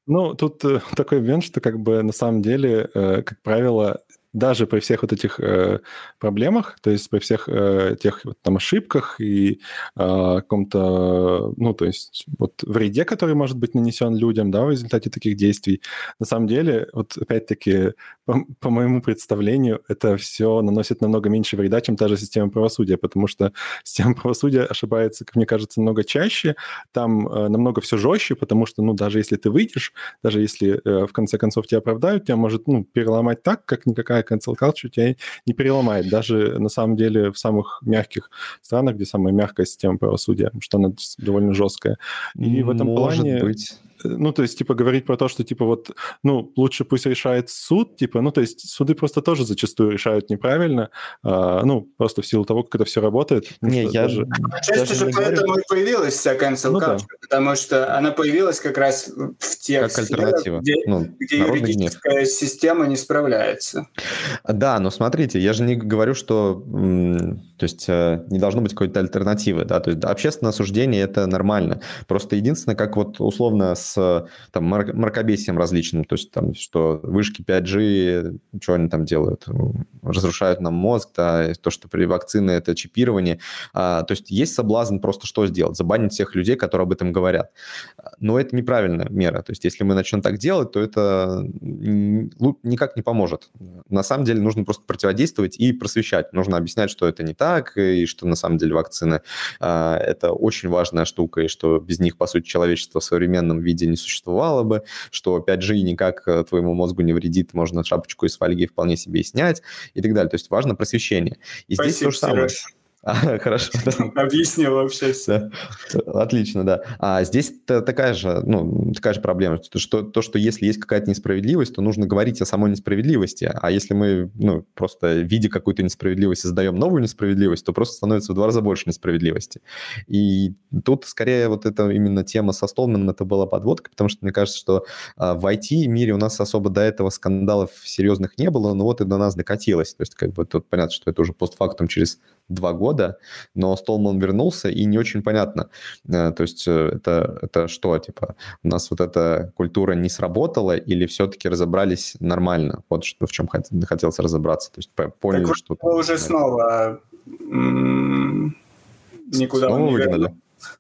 Ну, тут такой момент, что как бы на самом деле, как правило, даже при всех вот этих э, проблемах, то есть при всех э, тех вот, там ошибках и э, каком-то, ну, то есть вот вреде, который может быть нанесен людям, да, в результате таких действий, на самом деле, вот опять-таки, по, по моему представлению, это все наносит намного меньше вреда, чем та же система правосудия, потому что система правосудия ошибается, как мне кажется, намного чаще, там э, намного все жестче, потому что, ну, даже если ты выйдешь, даже если э, в конце концов тебя оправдают, тебя может, ну, переломать так, как никакая любая cancel culture тебя не переломает. Даже на самом деле в самых мягких странах, где самая мягкая система правосудия, что она довольно жесткая. И в этом Может плане... быть ну, то есть, типа, говорить про то, что, типа, вот, ну, лучше пусть решает суд, типа, ну, то есть, суды просто тоже зачастую решают неправильно, а, ну, просто в силу того, как это все работает. Не, я даже... Отчасти же поэтому и появилась вся cancel ну, да. потому что она появилась как раз в тех как альтернатива. где, ну, где юридическая гнев. система не справляется. Да, но смотрите, я же не говорю, что, то есть, э, не должно быть какой-то альтернативы, да, то есть, общественное осуждение – это нормально. Просто единственное, как вот условно с с там, мракобесием различным, то есть там, что вышки 5G, что они там делают? Разрушают нам мозг, да, то, что при вакцине это чипирование. А, то есть есть соблазн просто что сделать? Забанить всех людей, которые об этом говорят. Но это неправильная мера. То есть если мы начнем так делать, то это никак не поможет. На самом деле нужно просто противодействовать и просвещать. Нужно объяснять, что это не так, и что на самом деле вакцины а, это очень важная штука, и что без них, по сути, человечество в современном виде виде не существовало бы, что 5G никак э, твоему мозгу не вредит, можно шапочку из фольги вполне себе и снять и так далее. То есть важно просвещение. И Спасибо, здесь то же самое. Сереж. А, хорошо. Да. Объяснил вообще все. Отлично, да. А здесь такая же, ну, такая же проблема, что то, что если есть какая-то несправедливость, то нужно говорить о самой несправедливости. А если мы, ну, просто видя какую-то несправедливость, создаем новую несправедливость, то просто становится в два раза больше несправедливости. И тут скорее вот эта именно тема со Столманом, это была подводка, потому что мне кажется, что а, в IT-мире у нас особо до этого скандалов серьезных не было, но вот и до нас докатилось. То есть как бы тут понятно, что это уже постфактум через два года, но Столман вернулся, и не очень понятно. Э, то есть э, это, это что, типа, у нас вот эта культура не сработала или все-таки разобрались нормально? Вот что, в чем хотелось, хотелось разобраться. То есть поняли, так что... уже снова никуда снова не выгнали?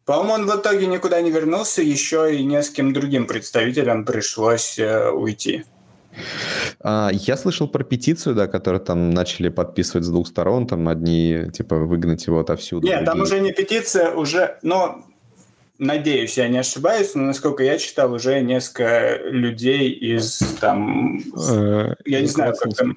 По-моему, он в итоге никуда не вернулся, еще и нескольким другим представителям пришлось э, уйти. А, я слышал про петицию, да, которую там начали подписывать с двух сторон, там одни, типа, выгнать его отовсюду. Нет, другие. там уже не петиция, уже, но надеюсь, я не ошибаюсь, но насколько я читал, уже несколько людей из там, э, я не знаю, как там...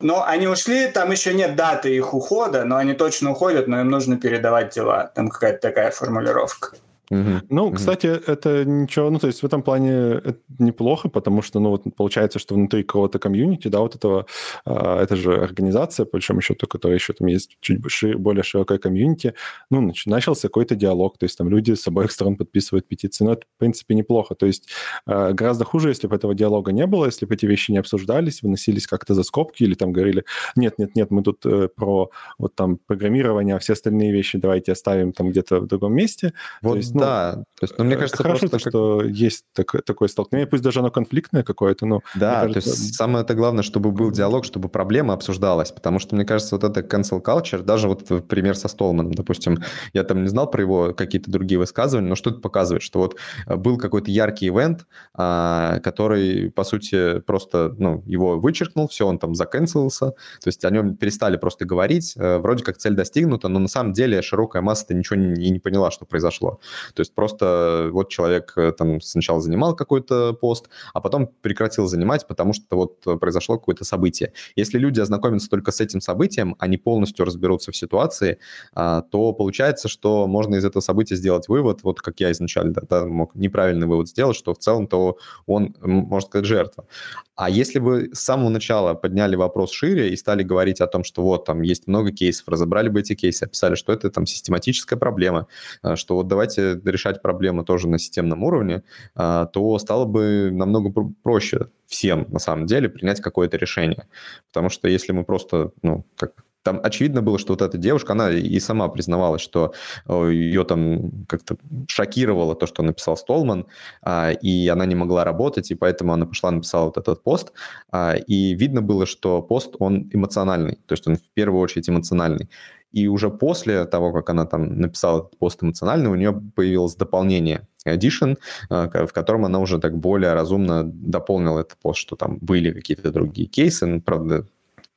Но они ушли, там еще нет даты их ухода, но они точно уходят, но им нужно передавать дела. Там какая-то такая формулировка. Угу. Ну, угу. кстати, это ничего, ну, то есть в этом плане это неплохо, потому что, ну, вот получается, что внутри какого-то комьюнити, да, вот этого, а, это же организация, по большому счету, которая еще там есть чуть больше, более широкое комьюнити, ну, нач, начался какой-то диалог, то есть там люди с обоих сторон подписывают петиции, но это, в принципе, неплохо, то есть а, гораздо хуже, если бы этого диалога не было, если бы эти вещи не обсуждались, выносились как-то за скобки или там говорили, нет-нет-нет, мы тут э, про вот там программирование, а все остальные вещи давайте оставим там где-то в другом месте. Вот, есть, ну, да. То есть, ну, мне кажется, хорошо, просто... что есть такое, такое столкновение, пусть даже оно конфликтное какое-то, но... Да, кажется... то есть самое это главное, чтобы был диалог, чтобы проблема обсуждалась, потому что, мне кажется, вот это cancel culture, даже вот пример со Столманом, допустим, я там не знал про его какие-то другие высказывания, но что это показывает, что вот э, был какой-то яркий ивент, а, который, по сути, просто, ну, его вычеркнул, все, он там заканцелился, то есть о нем перестали просто говорить, э, вроде как цель достигнута, но на самом деле широкая масса-то ничего не, не поняла, что произошло. То есть просто вот человек э, там сначала занимал какой-то пост, а потом прекратил занимать, потому что вот произошло какое-то событие. Если люди ознакомятся только с этим событием, они полностью разберутся в ситуации, а, то получается, что можно из этого события сделать вывод, вот как я изначально да, мог неправильный вывод сделать, что в целом-то он, можно сказать, жертва. А если бы с самого начала подняли вопрос шире и стали говорить о том, что вот там есть много кейсов, разобрали бы эти кейсы, описали, что это там систематическая проблема, а, что вот давайте решать проблему тоже на системном уровне, а, то стало бы намного проще всем, на самом деле, принять какое-то решение. Потому что если мы просто, ну, как там очевидно было, что вот эта девушка, она и сама признавалась, что ее там как-то шокировало то, что написал Столман, а, и она не могла работать, и поэтому она пошла написала вот этот пост. А, и видно было, что пост, он эмоциональный, то есть он в первую очередь эмоциональный. И уже после того, как она там написала этот пост эмоциональный, у нее появилось дополнение Edition, а, в котором она уже так более разумно дополнила этот пост, что там были какие-то другие кейсы, правда,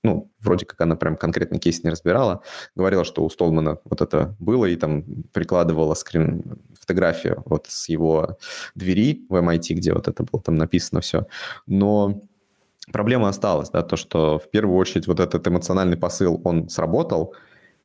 ну, вроде как она прям конкретный кейс не разбирала, говорила, что у Столмана вот это было, и там прикладывала скрин, фотографию вот с его двери в MIT, где вот это было там написано все. Но проблема осталась, да, то, что в первую очередь вот этот эмоциональный посыл, он сработал,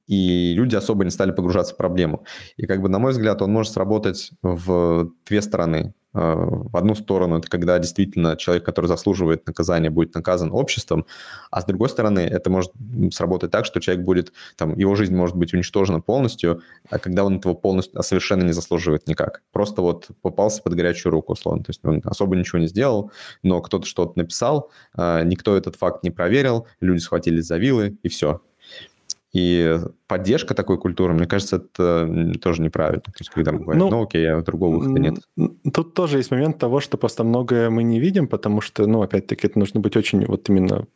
и люди особо не стали погружаться в проблему. И как бы, на мой взгляд, он может сработать в две стороны. В одну сторону это когда действительно человек, который заслуживает наказания, будет наказан обществом, а с другой стороны это может сработать так, что человек будет, там, его жизнь может быть уничтожена полностью, а когда он этого полностью а совершенно не заслуживает никак. Просто вот попался под горячую руку, условно. То есть он особо ничего не сделал, но кто-то что-то написал, э, никто этот факт не проверил, люди схватились за вилы, и все. И поддержка такой культуры, мне кажется, это тоже неправильно. То есть, когда мы говорим, ну, ну окей, а другого выхода нет. Тут тоже есть момент того, что просто многое мы не видим, потому что, ну, опять-таки, это нужно быть очень вот именно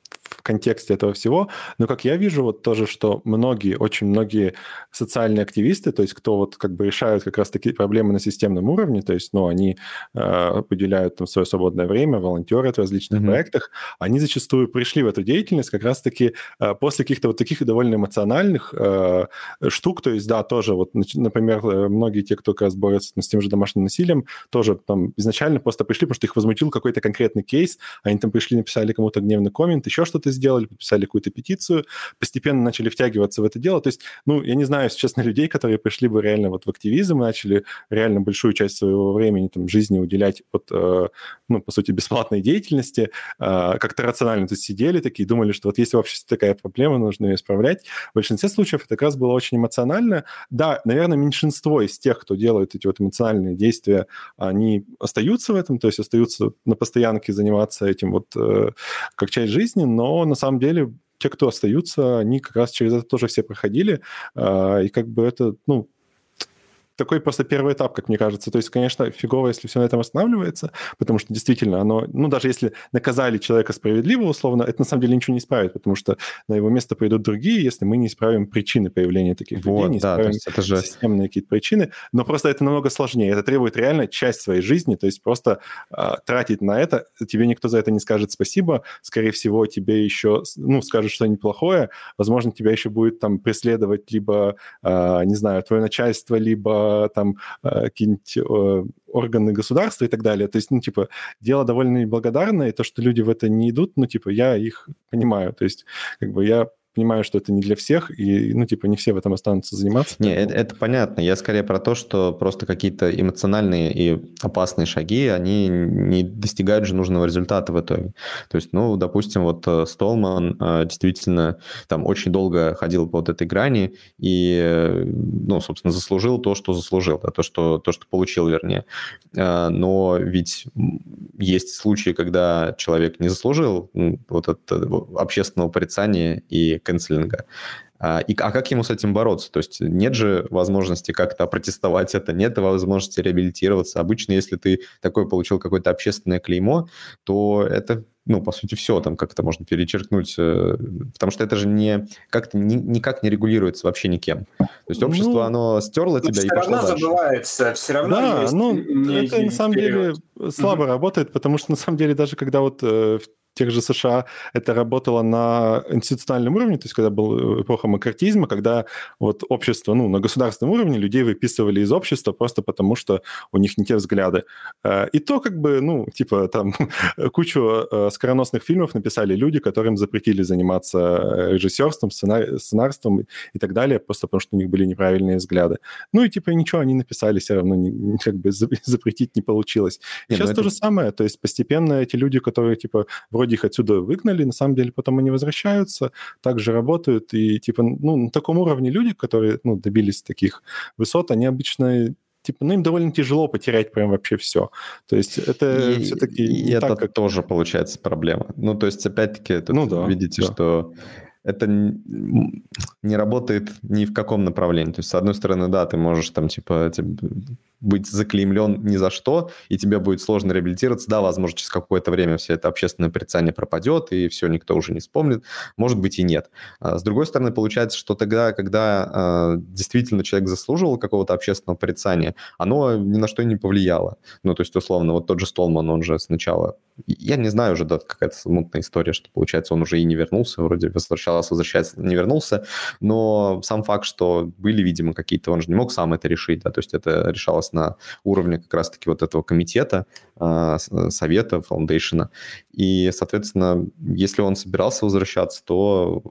контексте этого всего. Но как я вижу вот тоже, что многие, очень многие социальные активисты, то есть кто вот как бы решают как раз такие проблемы на системном уровне, то есть, ну, они э, выделяют там свое свободное время, волонтерят в различных mm-hmm. проектах, они зачастую пришли в эту деятельность как раз-таки э, после каких-то вот таких довольно эмоциональных э, штук, то есть, да, тоже вот, например, э, многие те, кто как раз борются с тем же домашним насилием, тоже там изначально просто пришли, потому что их возмутил какой-то конкретный кейс, они там пришли, написали кому-то гневный коммент, еще что-то сделали, подписали какую-то петицию, постепенно начали втягиваться в это дело. То есть, ну, я не знаю, если честно, людей, которые пришли бы реально вот в активизм начали реально большую часть своего времени, там, жизни уделять вот, э, ну, по сути, бесплатной деятельности, э, как-то рационально то есть сидели такие, думали, что вот если в обществе такая проблема, нужно ее исправлять. В большинстве случаев это как раз было очень эмоционально. Да, наверное, меньшинство из тех, кто делает эти вот эмоциональные действия, они остаются в этом, то есть остаются на постоянке заниматься этим вот э, как часть жизни, но на самом деле те, кто остаются, они как раз через это тоже все проходили, а, и как бы это, ну, такой просто первый этап, как мне кажется. То есть, конечно, фигово, если все на этом останавливается, потому что действительно оно, ну, даже если наказали человека справедливо, условно, это на самом деле ничего не исправит, потому что на его место придут другие, если мы не исправим причины появления таких вот, людей, не да, исправим это же... системные какие-то причины. Но просто это намного сложнее. Это требует реально часть своей жизни, то есть просто э, тратить на это, тебе никто за это не скажет спасибо, скорее всего, тебе еще, ну, скажут что-нибудь плохое, возможно, тебя еще будет там преследовать либо, э, не знаю, твое начальство, либо там э, какие-нибудь э, органы государства и так далее. То есть, ну, типа, дело довольно неблагодарное, и то, что люди в это не идут, ну, типа, я их понимаю. То есть, как бы я понимаю, что это не для всех, и, ну, типа, не все в этом останутся заниматься. Не, это, это понятно. Я скорее про то, что просто какие-то эмоциональные и опасные шаги, они не достигают же нужного результата в итоге. То есть, ну, допустим, вот э, Столман э, действительно там очень долго ходил по вот этой грани и, э, ну, собственно, заслужил то, что заслужил, да, то, что, то, что получил, вернее. Но ведь есть случаи, когда человек не заслужил вот это общественного порицания и канцелинга. А, и, а как ему с этим бороться? То есть нет же возможности как-то протестовать это, нет возможности реабилитироваться. Обычно, если ты такое получил какое-то общественное клеймо, то это ну, по сути, все там как-то можно перечеркнуть, э, потому что это же не как-то ни, никак не регулируется вообще никем. То есть общество, ну, оно стерло тебя и пошло равно дальше. забывается, все равно Да, есть ну, это на самом деле слабо mm-hmm. работает, потому что на самом деле даже когда вот э, тех же США это работало на институциональном уровне, то есть когда была эпоха макартизма, когда вот общество, ну, на государственном уровне людей выписывали из общества просто потому, что у них не те взгляды. Э, и то как бы, ну, типа там кучу э, скороносных фильмов написали люди, которым запретили заниматься э, режиссерством, сценар... сценарством и так далее, просто потому что у них были неправильные взгляды. Ну и типа ничего они написали, все равно не, как бы запретить не получилось. Нет, Сейчас ну, то это... же самое, то есть постепенно эти люди, которые типа вроде вроде их отсюда выгнали, на самом деле потом они возвращаются, также работают, и типа, ну, на таком уровне люди, которые, ну, добились таких высот, они обычно типа, ну, им довольно тяжело потерять прям вообще все. То есть это и, все-таки и это так, как... тоже получается проблема. Ну, то есть, опять-таки, тут ну, да, видите, да. что это не работает ни в каком направлении. То есть, с одной стороны, да, ты можешь там, типа, быть заклеймлен ни за что, и тебе будет сложно реабилитироваться. Да, возможно, через какое-то время все это общественное порицание пропадет, и все, никто уже не вспомнит. Может быть и нет. А с другой стороны, получается, что тогда, когда э, действительно человек заслуживал какого-то общественного порицания, оно ни на что не повлияло. Ну, то есть, условно, вот тот же Столман, он же сначала... Я не знаю уже, да, какая-то смутная история, что, получается, он уже и не вернулся, вроде возвращался, возвращается, не вернулся, но сам факт, что были, видимо, какие-то... Он же не мог сам это решить, да, то есть это решалось на уровне как раз-таки вот этого комитета, а, совета, фаундейшена. И, соответственно, если он собирался возвращаться, то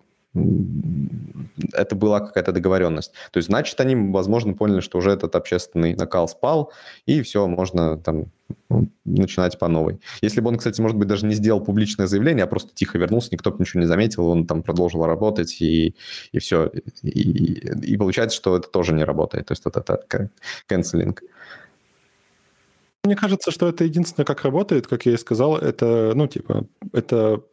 это была какая-то договоренность. То есть, значит, они, возможно, поняли, что уже этот общественный накал спал, и все, можно там ну, начинать по новой. Если бы он, кстати, может быть, даже не сделал публичное заявление, а просто тихо вернулся, никто бы ничего не заметил, он там продолжил работать, и, и все. И, и получается, что это тоже не работает. То есть вот это канцелинг. Мне кажется, что это единственное, как работает, как я и сказал, это, ну, типа, это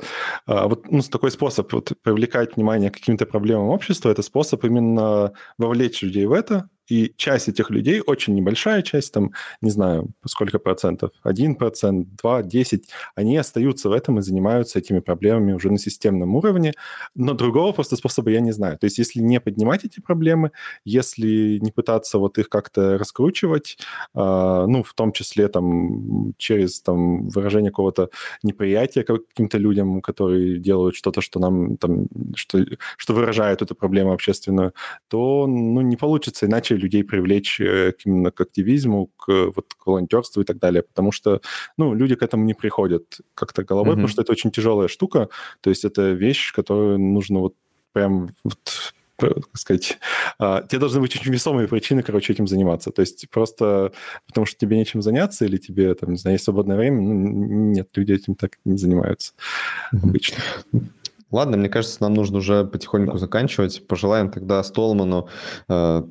а, вот ну, такой способ вот, привлекать внимание к каким-то проблемам общества, это способ именно вовлечь людей в это, и часть этих людей, очень небольшая часть, там, не знаю, сколько процентов, 1%, 2, 10, они остаются в этом и занимаются этими проблемами уже на системном уровне, но другого просто способа я не знаю. То есть если не поднимать эти проблемы, если не пытаться вот их как-то раскручивать, э, ну, в том числе там через там выражение какого-то неприятия каким-то людям, которые делают что-то, что нам там, что, что выражает эту проблему общественную, то, ну, не получится, иначе людей привлечь э, именно к активизму, к, вот, к волонтерству и так далее, потому что, ну, люди к этому не приходят как-то головой, mm-hmm. потому что это очень тяжелая штука, то есть это вещь, которую нужно вот прям вот, как сказать, а, тебе должны быть очень весомые причины, короче, этим заниматься. То есть просто потому что тебе нечем заняться или тебе, там, не знаю, есть свободное время, ну, нет, люди этим так не занимаются обычно. Ладно, мне кажется, нам нужно уже потихоньку да. заканчивать. Пожелаем тогда Столману э,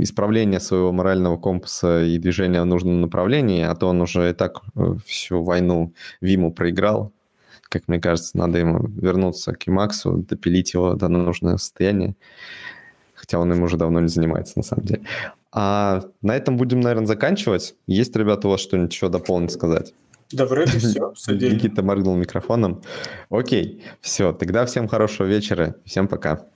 исправления своего морального компаса и движения в нужном направлении, а то он уже и так э, всю войну Виму проиграл. Как мне кажется, надо ему вернуться к Имаксу, допилить его до нужного состояния. Хотя он им уже давно не занимается, на самом деле. А на этом будем, наверное, заканчивать. Есть, ребята, у вас что-нибудь еще дополнить сказать? Да, вроде все обсудили. Никита моргнул микрофоном. Окей, все, тогда всем хорошего вечера, всем пока.